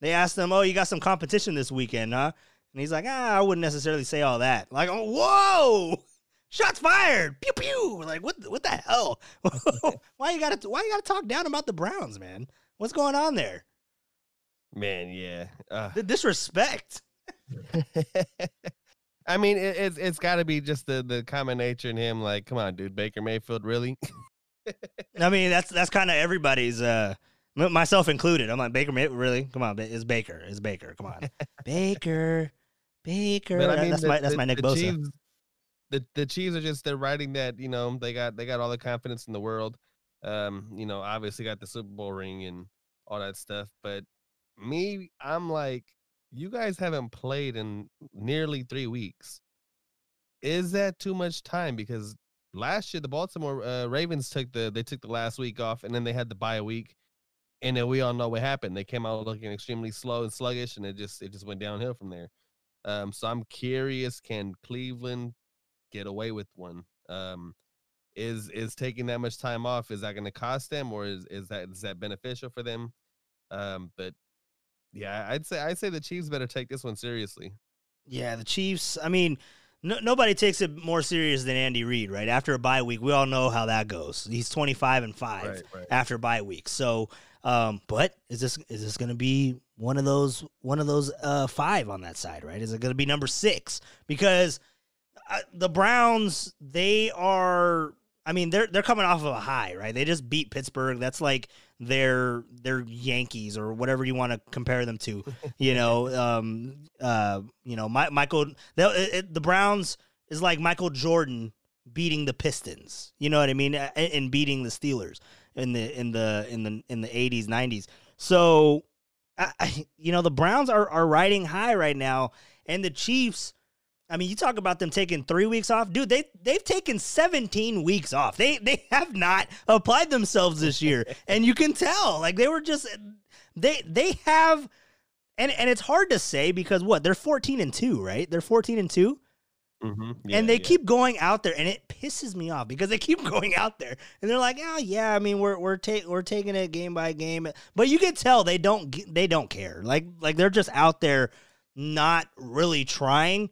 they asked him, "Oh, you got some competition this weekend, huh?" And he's like, "Ah, I wouldn't necessarily say all that." Like, oh, whoa, shots fired, pew pew. Like, what what the hell? why you gotta why you gotta talk down about the Browns, man? What's going on there? Man, yeah. Uh, The disrespect. I mean, it, it's it's got to be just the the common nature in him. Like, come on, dude, Baker Mayfield, really? I mean, that's that's kind of everybody's, uh, myself included. I'm like Baker, May- really? Come on, it's Baker, it's Baker. Come on, Baker, Baker. But I mean, that's the- my that's the- my Nick the Bosa. Chiefs, the the Chiefs are just they're writing that you know they got they got all the confidence in the world. Um, you know, obviously got the Super Bowl ring and all that stuff. But me, I'm like, you guys haven't played in nearly three weeks. Is that too much time? Because last year the Baltimore uh, Ravens took the they took the last week off and then they had the bye week. And then we all know what happened. They came out looking extremely slow and sluggish, and it just it just went downhill from there. Um, so I'm curious, can Cleveland get away with one? Um, is is taking that much time off is that going to cost them, or is is that is that beneficial for them? Um, but yeah, I'd say I'd say the Chiefs better take this one seriously. Yeah, the Chiefs. I mean, no, nobody takes it more serious than Andy Reid, right? After a bye week, we all know how that goes. He's 25 and five Right, right. after bye week. So, um, but is this is this going to be one of those one of those uh, five on that side, right? Is it going to be number six? Because uh, the Browns, they are. I mean, they're they're coming off of a high, right? They just beat Pittsburgh. That's like their their Yankees or whatever you want to compare them to. You know, um, uh, you know, My, Michael. The, it, it- the Browns is like Michael Jordan beating the Pistons. You know what I mean? A- And beating the Steelers in the in the in the in the eighties nineties. So, I, I, you know, the Browns are are riding high right now, and the Chiefs. I mean, you talk about them taking three weeks off, dude. They they've taken seventeen weeks off. They they have not applied themselves this year, and you can tell. Like they were just they they have, and and it's hard to say because what they're fourteen and two, right? They're fourteen and two, Mm-hmm. and they keep going out there, and it pisses me off because they keep going out there, and they're like, oh yeah, I mean we're we're ta- we're taking it game by game, but you can tell they don't they don't care. Like like they're just out there, not really trying,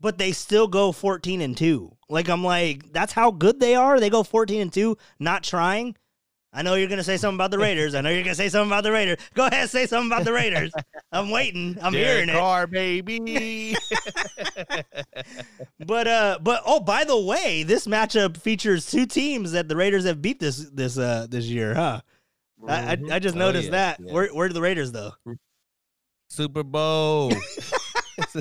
but they still go fourteen and two. Like I'm like that's how good they are. They go fourteen and two, not trying. I know you're gonna say something about the Raiders. I know you're gonna say something about the Raiders. Go ahead, say something about the Raiders. I'm waiting. I'm hearing it. Carr, baby. But uh, but oh, by the way, this matchup features two teams that the Raiders have beat this this uh this year, huh? I, I. I just Oh, noticed yeah, that. yeah. Where where are the Raiders though? Super Bowl.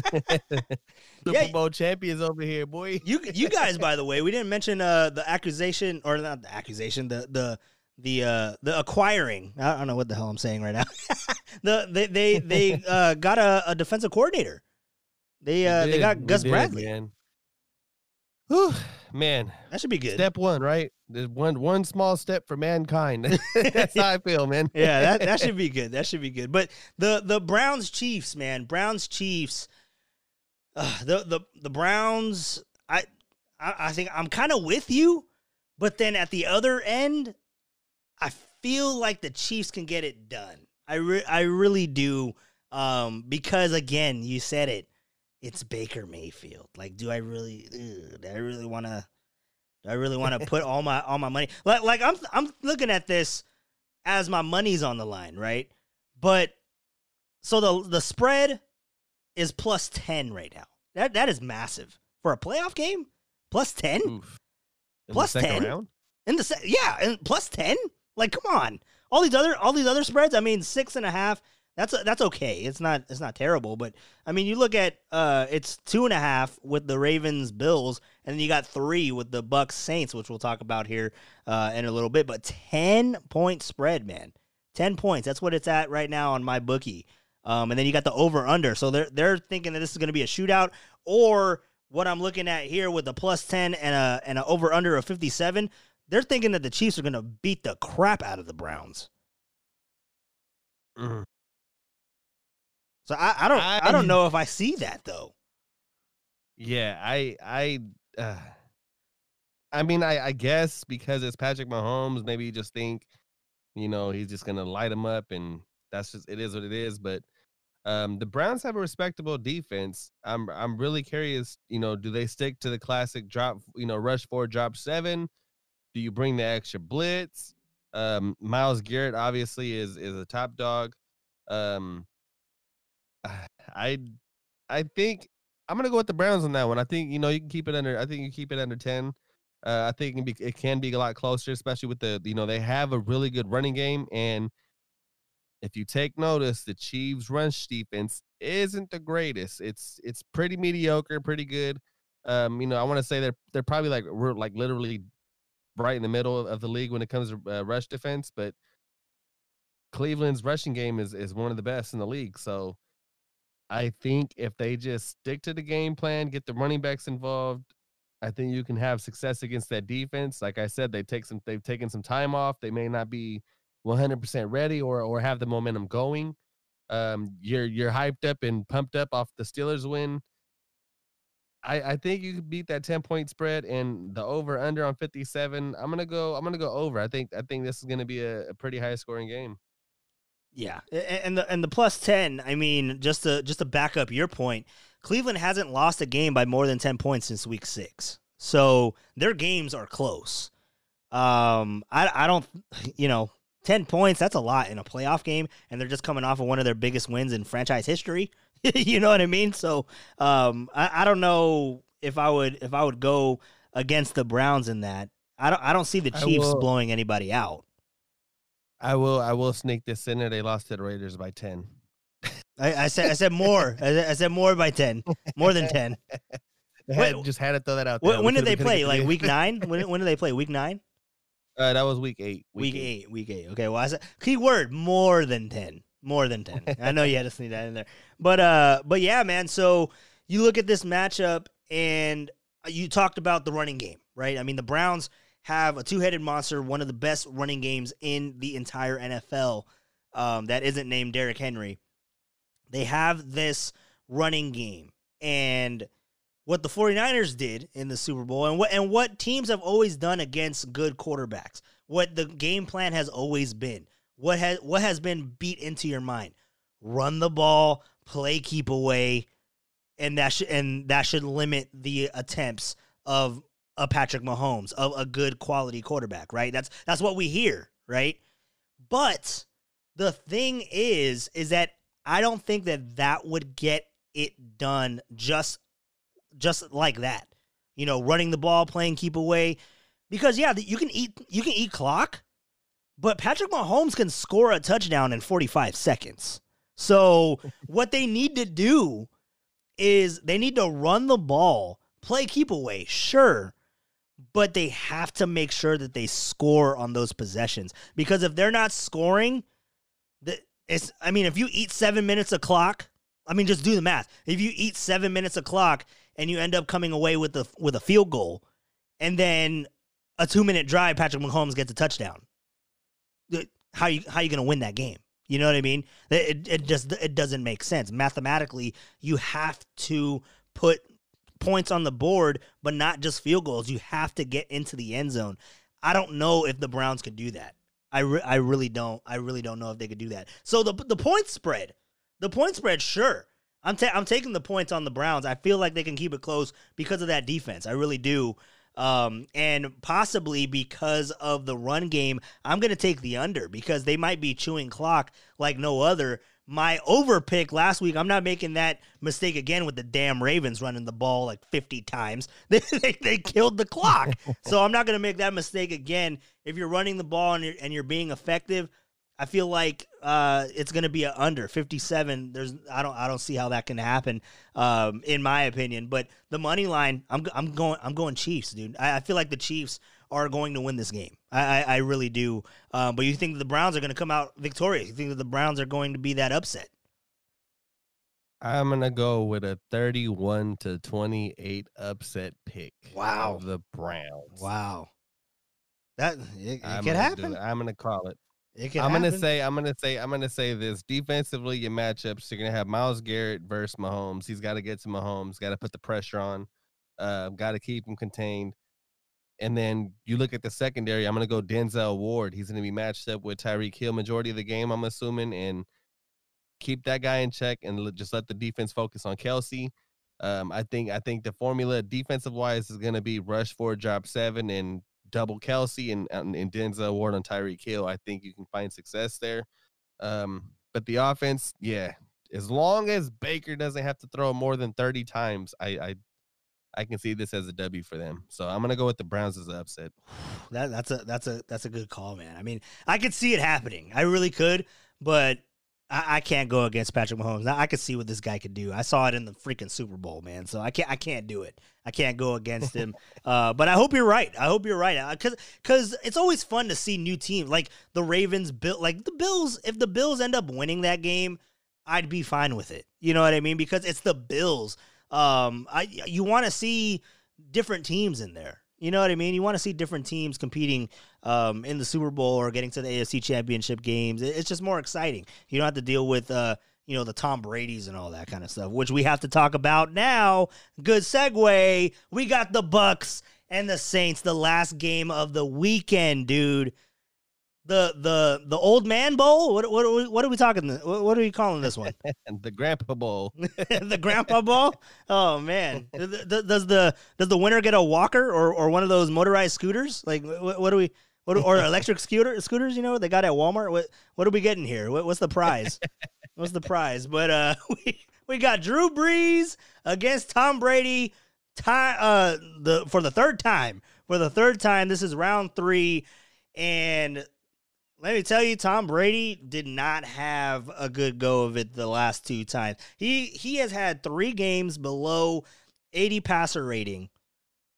Super Yeah. Bowl champions over here, boy. You you guys, by the way, we didn't mention uh the accusation or not the accusation, the the the uh the acquiring. I don't know what the hell I'm saying right now. the they they they uh got a, a defensive coordinator. They uh they got Gus did, Bradley. Man. Whew, man, That should be good. step one, right? There's one one small step for mankind. That's how I feel, man. yeah, that, that should be good. That should be good. But the the Browns Chiefs, man, Browns Chiefs. Uh, the the the Browns. I I, I think I'm kind of with you, but then at the other end, I feel like the Chiefs can get it done. I re- I really do. Um, because again, you said it. It's Baker Mayfield. Like, do I really? Ugh, do I really want to? Do I really want to put all my all my money like like I'm I'm looking at this as my money's on the line, right? But so the the spread is plus 10 right now. That that is massive for a playoff game. Plus 10 Oof. In the Plus 10? round? in the se- yeah, and plus 10. Like, come on, all these other all these other spreads. I mean, six and a half. That's that's okay. It's not it's not terrible, but I mean, you look at uh, it's two and a half with the Ravens Bills, and then you got three with the Bucs Saints, which we'll talk about here uh, in a little bit. But ten point spread, man, ten points. That's what it's at right now on my bookie. Um, and then you got the over under, so they're they're thinking that this is going to be a shootout, or what I'm looking at here with the plus ten and a and a over under of fifty seven. They're thinking that the Chiefs are going to beat the crap out of the Browns. Mm. So I, I don't I, I- don't know if I see that though. Yeah, I I uh, I mean I I guess because it's Patrick Mahomes, maybe you just think, you know, he's just gonna light him up and that's just it is what it is. But um the Browns have a respectable defense. I'm I'm really curious, you know, do they stick to the classic drop, you know, rush four, drop seven? Do you bring the extra blitz? Um Myles Garrett obviously is is a top dog. Um I I think I'm gonna go with the Browns on that one. I think you know you can keep it under. I think you keep it under ten. Uh, I think it can, be, it can be a lot closer, especially with the you know they have a really good running game, and if you take notice, the Chiefs' run defense isn't the greatest. It's it's pretty mediocre, pretty good. Um, you know, I want to say they're they're probably like we're like literally right in the middle of the league when it comes to uh, rush defense, but Cleveland's rushing game is is one of the best in the league. So I think if they just stick to the game plan, get the running backs involved, I think you can have success against that defense. Like I said, they take some they've taken some time off. They may not be 100% ready or or have the momentum going. Um you're you're hyped up and pumped up off the Steelers win. I, I think you could beat that 10 point spread and the over under on 57. I'm gonna go, I'm gonna go over. I think I think this is gonna be a, a pretty high scoring game. Yeah, and the and the plus ten. I mean, just to just to back up your point, Cleveland hasn't lost a game by more than ten points since week six. So their games are close. Um, I I don't, you know, ten points. That's a lot in a playoff game, and they're just coming off of one of their biggest wins in franchise history. you know what I mean? So, um, I, I don't know if I would if I would go against the Browns in that. I don't I don't see the Chiefs blowing anybody out. I will I will sneak this in there. They lost to the Raiders by 10. I, I said I said more. I said, I said more by ten, more than ten. Had- Wait, just had to throw that out there. When, when did they play? Like week nine? When when did they play? Week nine? Uh, that was week eight. Week, eight. Week eight. Okay. Well, I said key word more than ten. More than ten. I know you had to sneak that in there, but uh, but yeah, man. So you look at this matchup, and you talked about the running game, right? I mean, the Browns have a two-headed monster, one of the best running games in the entire NFL. Um, that isn't named Derrick Henry. They have this running game, and what the 49ers did in the Super Bowl and what and what teams have always done against good quarterbacks. What the game plan has always been. What has what has been beat into your mind? Run the ball, play keep away, and that should and that should limit the attempts of a Patrick Mahomes, of a good quality quarterback, right? That's that's what we hear, right? But the thing is is that I don't think that that would get it done just just like that. You know, running the ball, playing keep away, because yeah, you can eat you can eat clock, but Patrick Mahomes can score a touchdown in 45 seconds. So what they need to do is they need to run the ball, play keep away, sure, but they have to make sure that they score on those possessions because if they're not scoring, the it's I mean if you eat 7 minutes of clock, I mean just do the math. If you eat 7 minutes of clock and you end up coming away with the with a field goal and then a 2-minute drive Patrick Mahomes gets a touchdown. How you how you going to win that game? You know what I mean? It, it just it doesn't make sense. Mathematically, you have to put points on the board, but not just field goals. You have to get into the end zone. I don't know if the Browns could do that. I, re- I really don't. I really don't know if they could do that. So the the point spread, the point spread, sure. I'm ta- I'm taking the points on the Browns. I feel like they can keep it close because of that defense. I really do. Um, and possibly because of the run game, I'm going to take the under because they might be chewing clock like no other. My over pick last week, I'm not making that mistake again with the damn Ravens running the ball like 50 times. They, they, they killed the clock. so I'm not going to make that mistake again. If you're running the ball and you're, and you're being effective, I feel like uh, it's going to be a under 57. There's I don't I don't see how that can happen um, in my opinion. But the money line, I'm I'm going I'm going Chiefs, dude. I, I feel like the Chiefs are going to win this game. I I, I really do. Um, but you think the Browns are going to come out victorious? You think that the Browns are going to be that upset? I'm gonna go with a 31 to 28 upset pick. Wow. of the Browns. Wow, that it, it could happen. I'm gonna call it. I'm gonna say, I'm gonna say, I'm gonna say this. Defensively, your matchups, you're gonna have Myles Garrett versus Mahomes. He's got to get to Mahomes. Got to put the pressure on. Uh, got to keep him contained. And then you look at the secondary. I'm gonna go Denzel Ward. He's gonna be matched up with Tyreek Hill majority of the game. I'm assuming, and keep that guy in check and just let the defense focus on Kelce. Um, I think I think the formula defensive wise is gonna be rush four, drop seven, and double Kelce and and, and Denzel Ward on Tyreek Hill. I think you can find success there. Um, but the offense, yeah, as long as Baker doesn't have to throw more than 30 times, I I, I can see this as a W for them. So I'm gonna go with the Browns as an upset. That that's a that's a that's a good call, man. I mean, I could see it happening. I really could, but I, I can't go against Patrick Mahomes. Now, I could see what this guy could do. I saw it in the freaking Super Bowl, man. So I can't I can't do it. I can't go against him. uh, but I hope you're right. I hope you're right. Because because it's always fun to see new teams like the Ravens. Bill like the Bills. If the Bills end up winning that game, I'd be fine with it. You know what I mean? Because it's the Bills. Um, I you want to see different teams in there. You know what I mean? You want to see different teams competing um, in the Super Bowl or getting to the AFC Championship games. It's just more exciting. You don't have to deal with uh, you know the Tom Brady's and all that kind of stuff, which we have to talk about now. Good segue. We got the Bucs and the Saints, the last game of the weekend, dude. The the the old man bowl. What what are we, what are we talking? What, what are we calling this one? The Grandpa Bowl. the grandpa bowl. Oh man, does the does the winner get a walker or, or one of those motorized scooters? Like what, what do we? What or electric scooter scooters? You know they got at Walmart. What what are we getting here? What, what's the prize? what's the prize? But uh, we we got Drew Brees against Tom Brady. Uh the for the third time for the third time. This is round three, and let me tell you, Tom Brady did not have a good go of it the last two times. He he has had three games below 80 passer rating,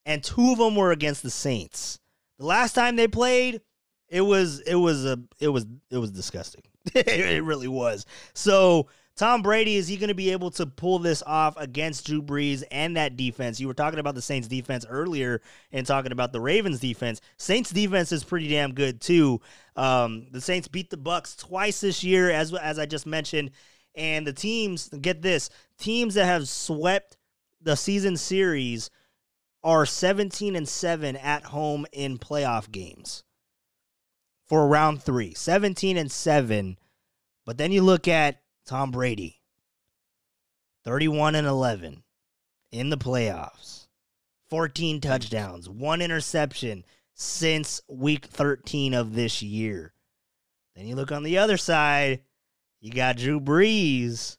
and two of them were against the Saints. The last time they played, it was it was a it was it was disgusting. it really was. So Tom Brady is he going to be able to pull this off against Drew Brees and that defense? You were talking about the Saints defense earlier and talking about the Ravens defense. Saints defense is pretty damn good too. Um, the Saints beat the Bucs twice this year, as as I just mentioned, and the teams get this teams that have swept the season series are 17 and 7 at home in playoff games for round 3 17 and 7 but then you look at Tom Brady. 31 and 11 in the playoffs. 14 touchdowns one interception since week 13 of this year. Then you look on the other side. You got Drew Brees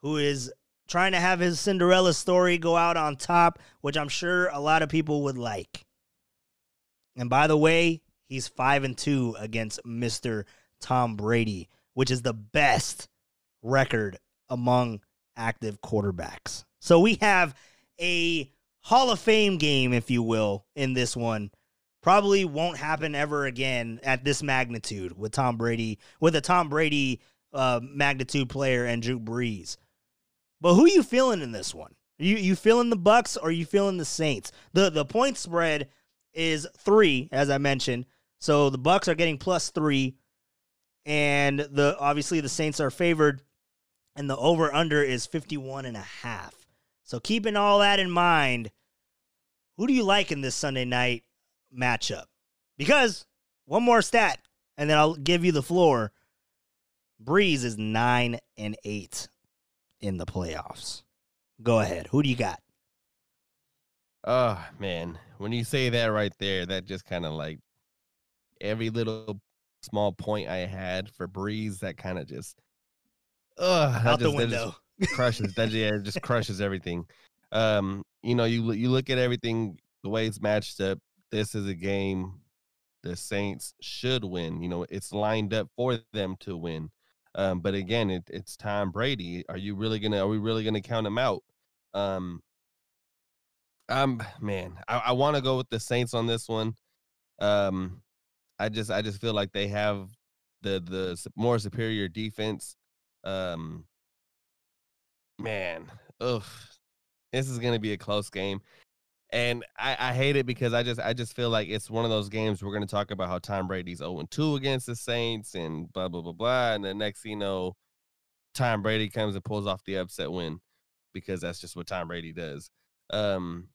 who is trying to have his Cinderella story go out on top, which I'm sure a lot of people would like. And by the way, he's 5 and 2 against Mr. Tom Brady, which is the best record among active quarterbacks. So we have a Hall of Fame game, if you will, in this one. Probably won't happen ever again at this magnitude with Tom Brady, with a Tom Brady uh, magnitude player and Drew Brees. But who you feeling in this one? You you feeling the Bucs or you feeling the Saints? The the point spread is three, as I mentioned. So the Bucs are getting plus three, and the obviously the Saints are favored, and the over under is 51 and a half. So keeping all that in mind, who do you like in this Sunday night matchup? Because one more stat, and then I'll give you the floor. Brees is nine and eight in the playoffs. Go ahead. Who do you got? Oh man, when you say that right there, that just kind of like every little small point I had for Brees, that kind of just, ugh, Out the just, that window. just crushes. that yeah, it just crushes everything. Um, you know, you you look at everything the way it's matched up. This is a game the Saints should win. You know, it's lined up for them to win. Um, but again, it, it's Tom Brady. Are you really gonna? Are we really gonna count him out? Um, I'm man. I, I want to go with the Saints on this one. Um, I just I just feel like they have the the more superior defense. Um, man, ugh, this is gonna be a close game, and I, I hate it because I just I just feel like it's one of those games we're gonna talk about how Tom Brady's 0 2 against the Saints and blah blah blah blah, and the next you know, Tom Brady comes and pulls off the upset win because that's just what Tom Brady does. Um,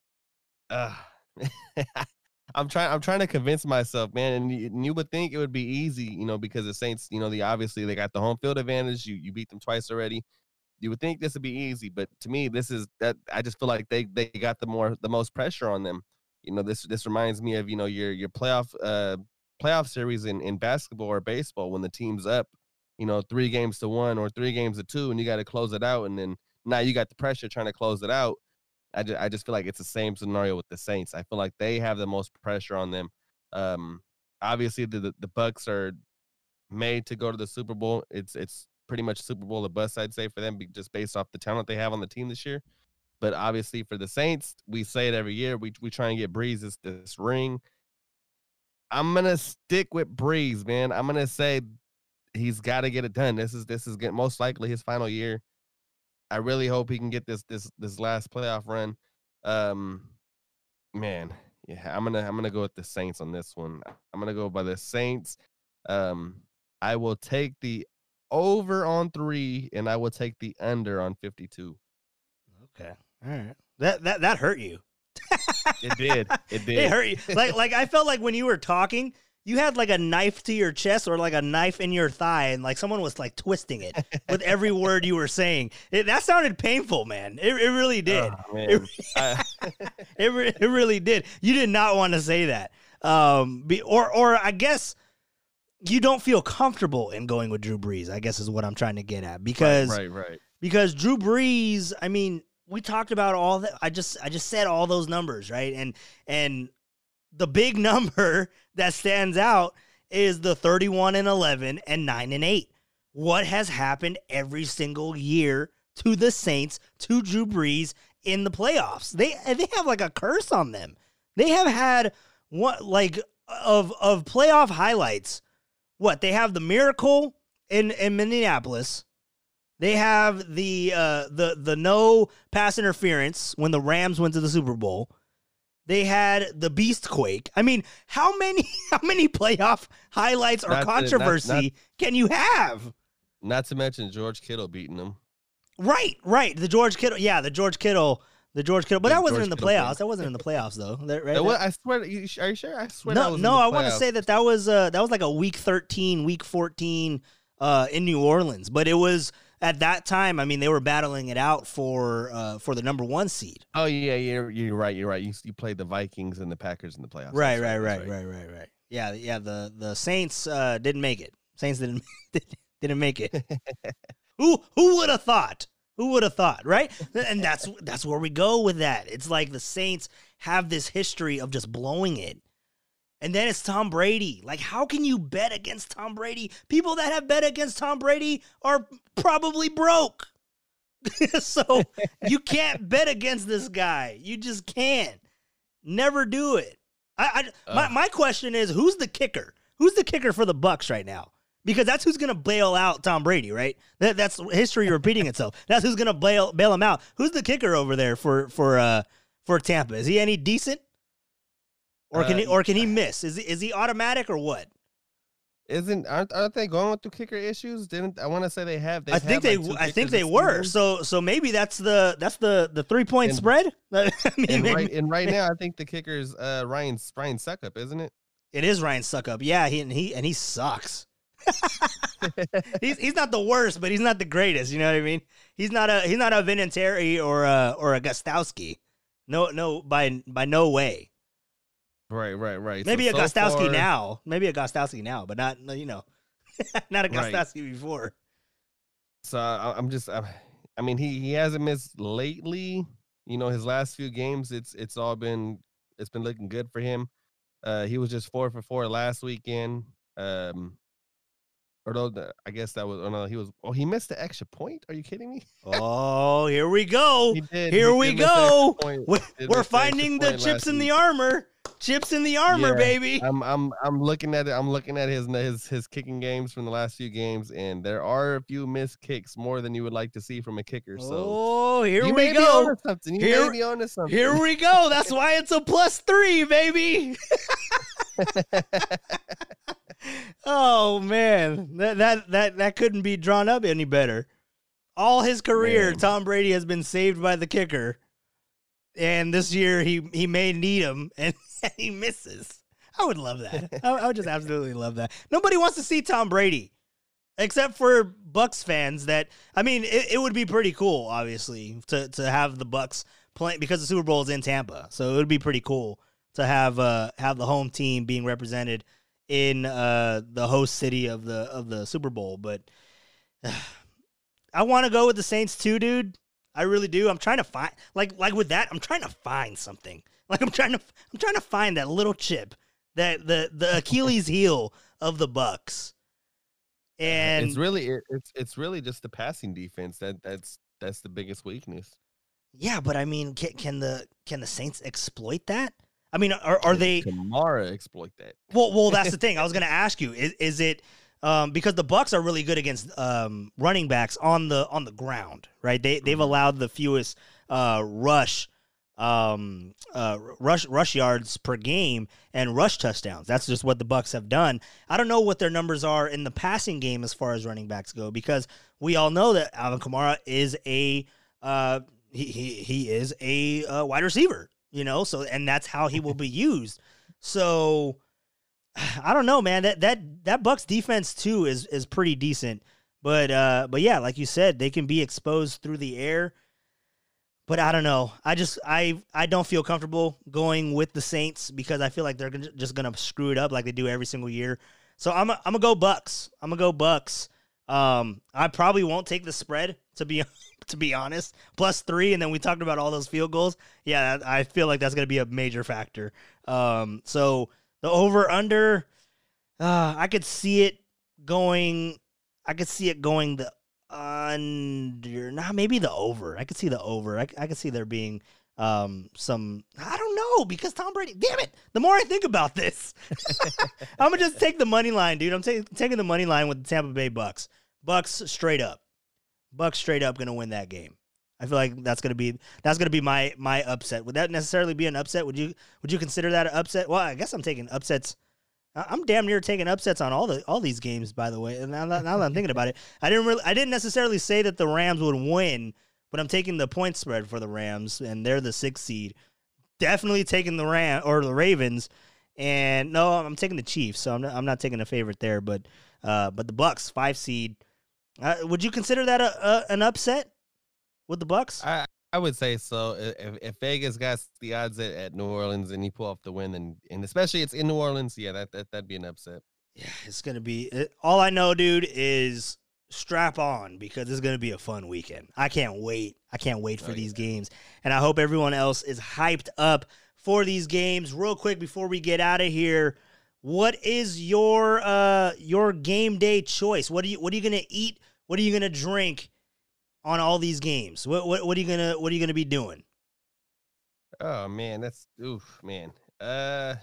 uh, I'm trying. I'm trying to convince myself, man. And you, and you would think it would be easy, you know, because the Saints, you know, the obviously they got the home field advantage. You you beat them twice already. You would think this would be easy, but to me, this is that. I just feel like they they got the more the most pressure on them. You know, this this reminds me of you know your your playoff uh playoff series in in basketball or baseball when the team's up, you know, three games to one or three games to two, and you got to close it out, and then now you got the pressure trying to close it out. I just, I just feel like it's the same scenario with the Saints. I feel like they have the most pressure on them. Um, obviously, the, the Bucs are made to go to the Super Bowl. It's it's pretty much Super Bowl the bust, I'd say, for them, just based off the talent they have on the team this year. But obviously, for the Saints, we say it every year. We we try and get Brees this, this ring. I'm gonna stick with Brees, man. I'm gonna say he's got to get it done. This is this is get, most likely his final year. I really hope he can get this this this last playoff run. Um, man, yeah, I'm gonna I'm gonna go with the Saints on this one. I'm gonna go by the Saints. Um, I will take the over on three, and I will take the under on 52. Okay. All right. That that that hurt you. It did. It did. It hurt you. Like like I felt like when you were talking, you had like a knife to your chest or like a knife in your thigh, and like someone was like twisting it with every word you were saying. It, that sounded painful, man. It, it really did. Oh, man. I- It, it really did. You did not want to say that. Um, be, or or I guess you don't feel comfortable in going with Drew Brees. I guess is what I'm trying to get at because right, right. because Drew Brees, I mean, we talked about all that. I just I just said all those numbers, right? And and the big number that stands out is the 31 and 11 and 9 and 8. What has happened every single year to the Saints, to Drew Brees in the playoffs? They they have like a curse on them. They have had what like of of playoff highlights. What? They have the miracle in in Minneapolis. They have the uh, the the no pass interference when the Rams went to the Super Bowl. They had the Beast Quake. I mean, how many how many playoff highlights or Not to- not- controversy can you have? Not to mention George Kittle beating them. Right, right. The George Kittle, yeah, the George Kittle, the George Kittle, but The that wasn't George in the Kittle thing. playoffs. That wasn't in the playoffs though. That, right? That I swear. You, are you sure? I swear. no, no. I want to say that that was uh that was like a week thirteen, week fourteen, uh, in New Orleans. But it was at that time. I mean, they were battling it out for uh for the number one seed. Oh yeah, you're you're right. You're right. You you played the Vikings and the Packers in the playoffs. Right, That's right, right, right, right, right. Yeah, yeah. The the Saints uh didn't make it. Saints didn't didn't make it. who who would have thought? Who would have thought, right? And that's that's where we go with that. It's like the Saints have this history of just blowing it. And then it's Tom Brady. Like, how can you bet against Tom Brady? People that have bet against Tom Brady are probably broke. so you can't bet against this guy. You just can't. Never do it. I, I my, my question is who's the kicker? Who's the kicker for the Bucs right now? Because that's who's gonna bail out Tom Brady, right? That, that's history repeating itself. That's who's gonna bail bail him out. Who's the kicker over there for for uh for Tampa? Is he any decent? Or can Uh, he or can he miss? Is he, is he automatic or what? Isn't aren't, aren't they going with the kicker issues? Didn't I want to say they have? I think they like, I think they were. So so maybe that's the that's the the three point And- spread. I mean, And right, and right now, I think the kicker is uh, Ryan Ryan Succop, isn't it? It is Ryan Succop. Yeah, he and he and he sucks. he's he's not the worst, but he's not the greatest. You know what I mean? He's not a he's not a Vinatieri or a or a Gostkowski. No, no, by by no way. Right, right, right. Maybe So, a so Gostkowski far- now. Maybe a Gostkowski now, but not you know, not a Right. Before. So I, I'm just, I, I mean, he he hasn't missed lately. You know, his last few games, it's it's all been it's been looking good for him. Uh, he was just four for four last weekend. Um, although the, I guess that was, oh no, he was. Oh, he missed the extra point. Are you kidding me? Oh, here we go. He did. Here he we did miss the extra go. We're, we're miss the extra finding the chips in the armor. Chips in the armor, Yeah, baby. I'm I'm I'm looking at it. I'm looking at his his his kicking games from the last few games, and there are a few missed kicks more than you would like to see from a kicker. So oh, here you we may be go. onto something. You Here- may be onto something. Here we go. That's why it's a plus three, baby. oh man, that that that that couldn't be drawn up any better. All his career, Man. Tom Brady has been saved by the kicker, and this year he he may need him, and he misses. I would love that. I, I would just absolutely love that. Nobody wants to see Tom Brady, except for Bucs fans. That I mean, it, it would be pretty cool, obviously, to to have the Bucs playing because the Super Bowl is in Tampa, so it would be pretty cool to have uh have the home team being represented in uh the host city of the of the Super Bowl. But I want to go with the Saints too, dude. I really do. I'm trying to find like like with that. I'm trying to find something. Like I'm trying to I'm trying to find that little chip that the the Achilles heel of the Bucs. And it's really it, it's it's really just the passing defense that that's that's the biggest weakness. yeah, but I mean, can, can the can the Saints exploit that? I mean, are are they? Kamara exploit that? Well, well, that's the thing. I was going to ask you: is, is it um, because the Bucs are really good against um, running backs on the on the ground, right? They they've Mhm. allowed the fewest uh, rush um, uh, rush rush yards per game and rush touchdowns. That's just what the Bucs have done. I don't know what their numbers are in the passing game as far as running backs go because we all know that Alvin Kamara is a uh, he, he he is a uh, wide receiver, you know. So and that's how he will be used. So I don't know, man. That that that Bucs defense too is is pretty decent. But uh but yeah, like you said, they can be exposed through the air. But I don't know. I just I I don't feel comfortable going with the Saints because I feel like they're just going to screw it up like they do every single year. So I'm i I'm gonna go Bucs. I'm gonna go Bucs. Um, I probably won't take the spread to be to be honest. Plus three, and then we talked about all those field goals. Yeah, I feel like that's gonna be a major factor. Um, so the over under, uh, I could see it going. I could see it going the under. Nah, maybe the over. I could see the over. I could see there being um some. I don't know because Tom Brady. Damn it! The more I think about this, I'm gonna just take the money line, dude. I'm ta- taking the money line with the Tampa Bay Bucs. Bucs straight up. Bucs straight up gonna win that game. I feel like that's gonna be that's gonna be my my upset. Would that necessarily be an upset? Would you would you consider that an upset? Well, I guess I'm taking upsets. I'm damn near taking upsets on all the all these games. By the way, and now, that- now that I'm thinking about it, I didn't really I didn't necessarily say that the Rams would win, but I'm taking the point spread for the Rams, and they're the sixth seed. Definitely taking the Ram or the Ravens, and no, I'm taking the Chiefs. So I'm not, I'm not taking a favorite there, but uh, but the Bucs five seed. Uh, would you consider that a, a an upset with the Bucs? I I would say so. If, if Vegas got the odds at, at New Orleans and you pull off the win, and and especially it's in New Orleans, yeah, that, that that'd be an upset. Yeah, it's gonna be. It, all I know, dude, is strap on because it's gonna be a fun weekend. I can't wait. I can't wait for Oh, these games, and I hope everyone else is hyped up for these games. Real quick before we get out of here, what is your uh your game day choice? What are you What are you gonna eat? What are you gonna drink on all these games? What What, what are you gonna What are you gonna be doing? Oh man, that's oof, man. Uh,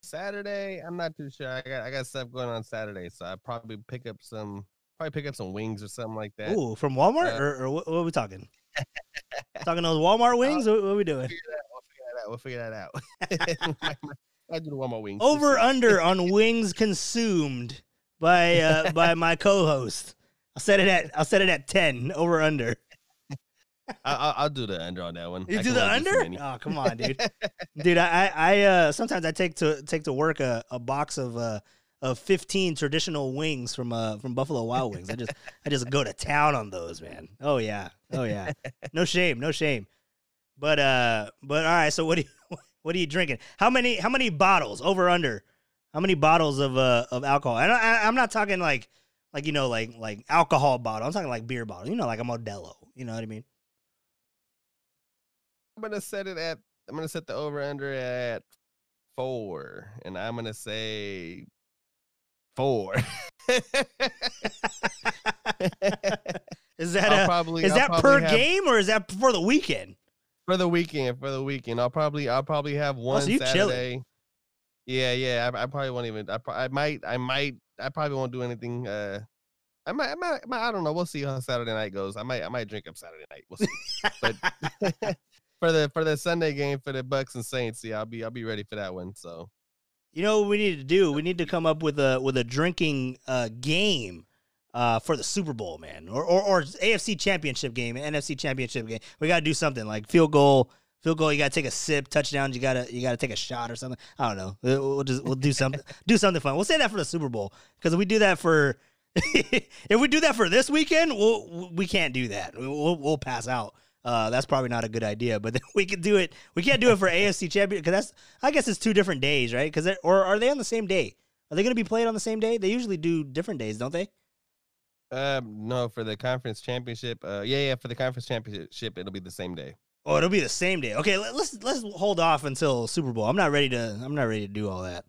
Saturday, I'm not too sure. I got I got stuff going on Saturday, so I probably pick up some probably pick up some wings or something like that. Ooh, from Walmart uh, or, or what, what are we talking? talking those Walmart wings? what, what are we doing? We'll figure that out. We'll figure that out. I do the Walmart wings. over under on wings consumed by uh, by my co-host. I'll set it at I'll set it at ten over under. I, I'll, I'll do the under on that one. You I do the wait just a under? Oh come on, dude, dude. I I I, uh, sometimes I take to take to work a, a box of uh of fifteen traditional wings from uh from Buffalo Wild Wings. I just I just go to town on those, man. Oh yeah, oh yeah. No shame, no shame. But uh, but all right. So what do you what are you drinking? How many how many bottles over under? How many bottles of uh of alcohol? And I, I'm not talking like like you know like like alcohol bottle. I'm talking like beer bottle. You know, like a Modelo. You know what I mean? I'm gonna set it at. I'm gonna set the over under at four, and I'm gonna say four. is that a, probably is I'll that per have- game or is that for the weekend? for the weekend? For the weekend, I'll probably I'll probably have oh, one Oh, chilling. Saturday. Yeah, yeah. I, I probably won't even. I, I might. I might. I probably won't do anything. Uh, I might, I might. I might- I don't know. We'll see how Saturday night goes. I might. I might drink up Saturday night. We'll see. but for the for the Sunday game for the Bucs and Saints, yeah, I'll be I'll be ready for that one. So You know what we need to do? We need to come up with a with a drinking uh, game uh, for the Super Bowl, man, or, or or AFC Championship game, NFC Championship game. We got to do something like field goal, field goal. You got to take a sip. Touchdowns. You gotta you gotta take a shot or something. I don't know. We'll we'll just we'll do something do something fun. We'll say that for the Super Bowl because if we do that for if we do that for this weekend, we'll we can't do that. We'll we'll pass out. Uh, that's probably not a good idea, but then we could do it. We can't do it for AFC champion because that's. I guess it's two different days, right? Because or are they on the same day? Are they going to be played on the same day? They usually do different days, don't they? um no for the conference championship. Uh yeah yeah for the conference championship it'll be the same day. Oh, it'll be the same day. Okay, let, let's let's hold off until Super Bowl. I'm not ready to. I'm not ready to do all that.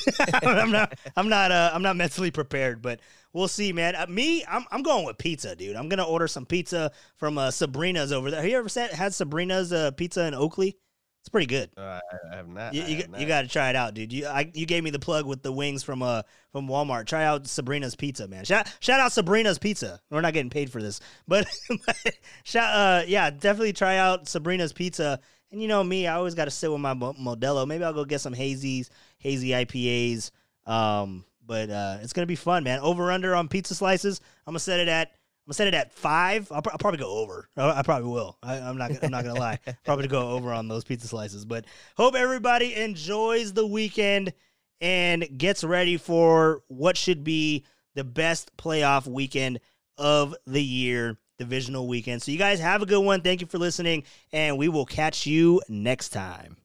I'm not. I'm not. Uh, I'm not mentally prepared, but we'll see, man. Uh, me, I'm. I'm going with pizza, dude. I'm gonna order some pizza from uh, Sabrina's over there. Have you ever said, had Sabrina's uh, pizza in Oakley? It's pretty good. Uh, I, have not. You, you, you got to try it out, dude. You I, you gave me the plug with the wings from uh from Walmart. Try out Sabrina's Pizza, man. Shout shout out Sabrina's Pizza. We're not getting paid for this, but, but shout uh yeah, definitely try out Sabrina's Pizza. And you know me, I always got to sit with my Mo- Modelo. Maybe I'll go get some hazies, hazy IPAs. Um, but uh, it's gonna be fun, man. Over under on pizza slices. I'm gonna set it at. I'm gonna set it at five. I'll, pr- I'll probably go over. I, I probably will. I, I'm not. I'm not gonna lie. Probably go over on those pizza slices. But hope everybody enjoys the weekend and gets ready for what should be the best playoff weekend of the year, divisional weekend. So you guys have a good one. Thank you for listening, and we will catch you next time.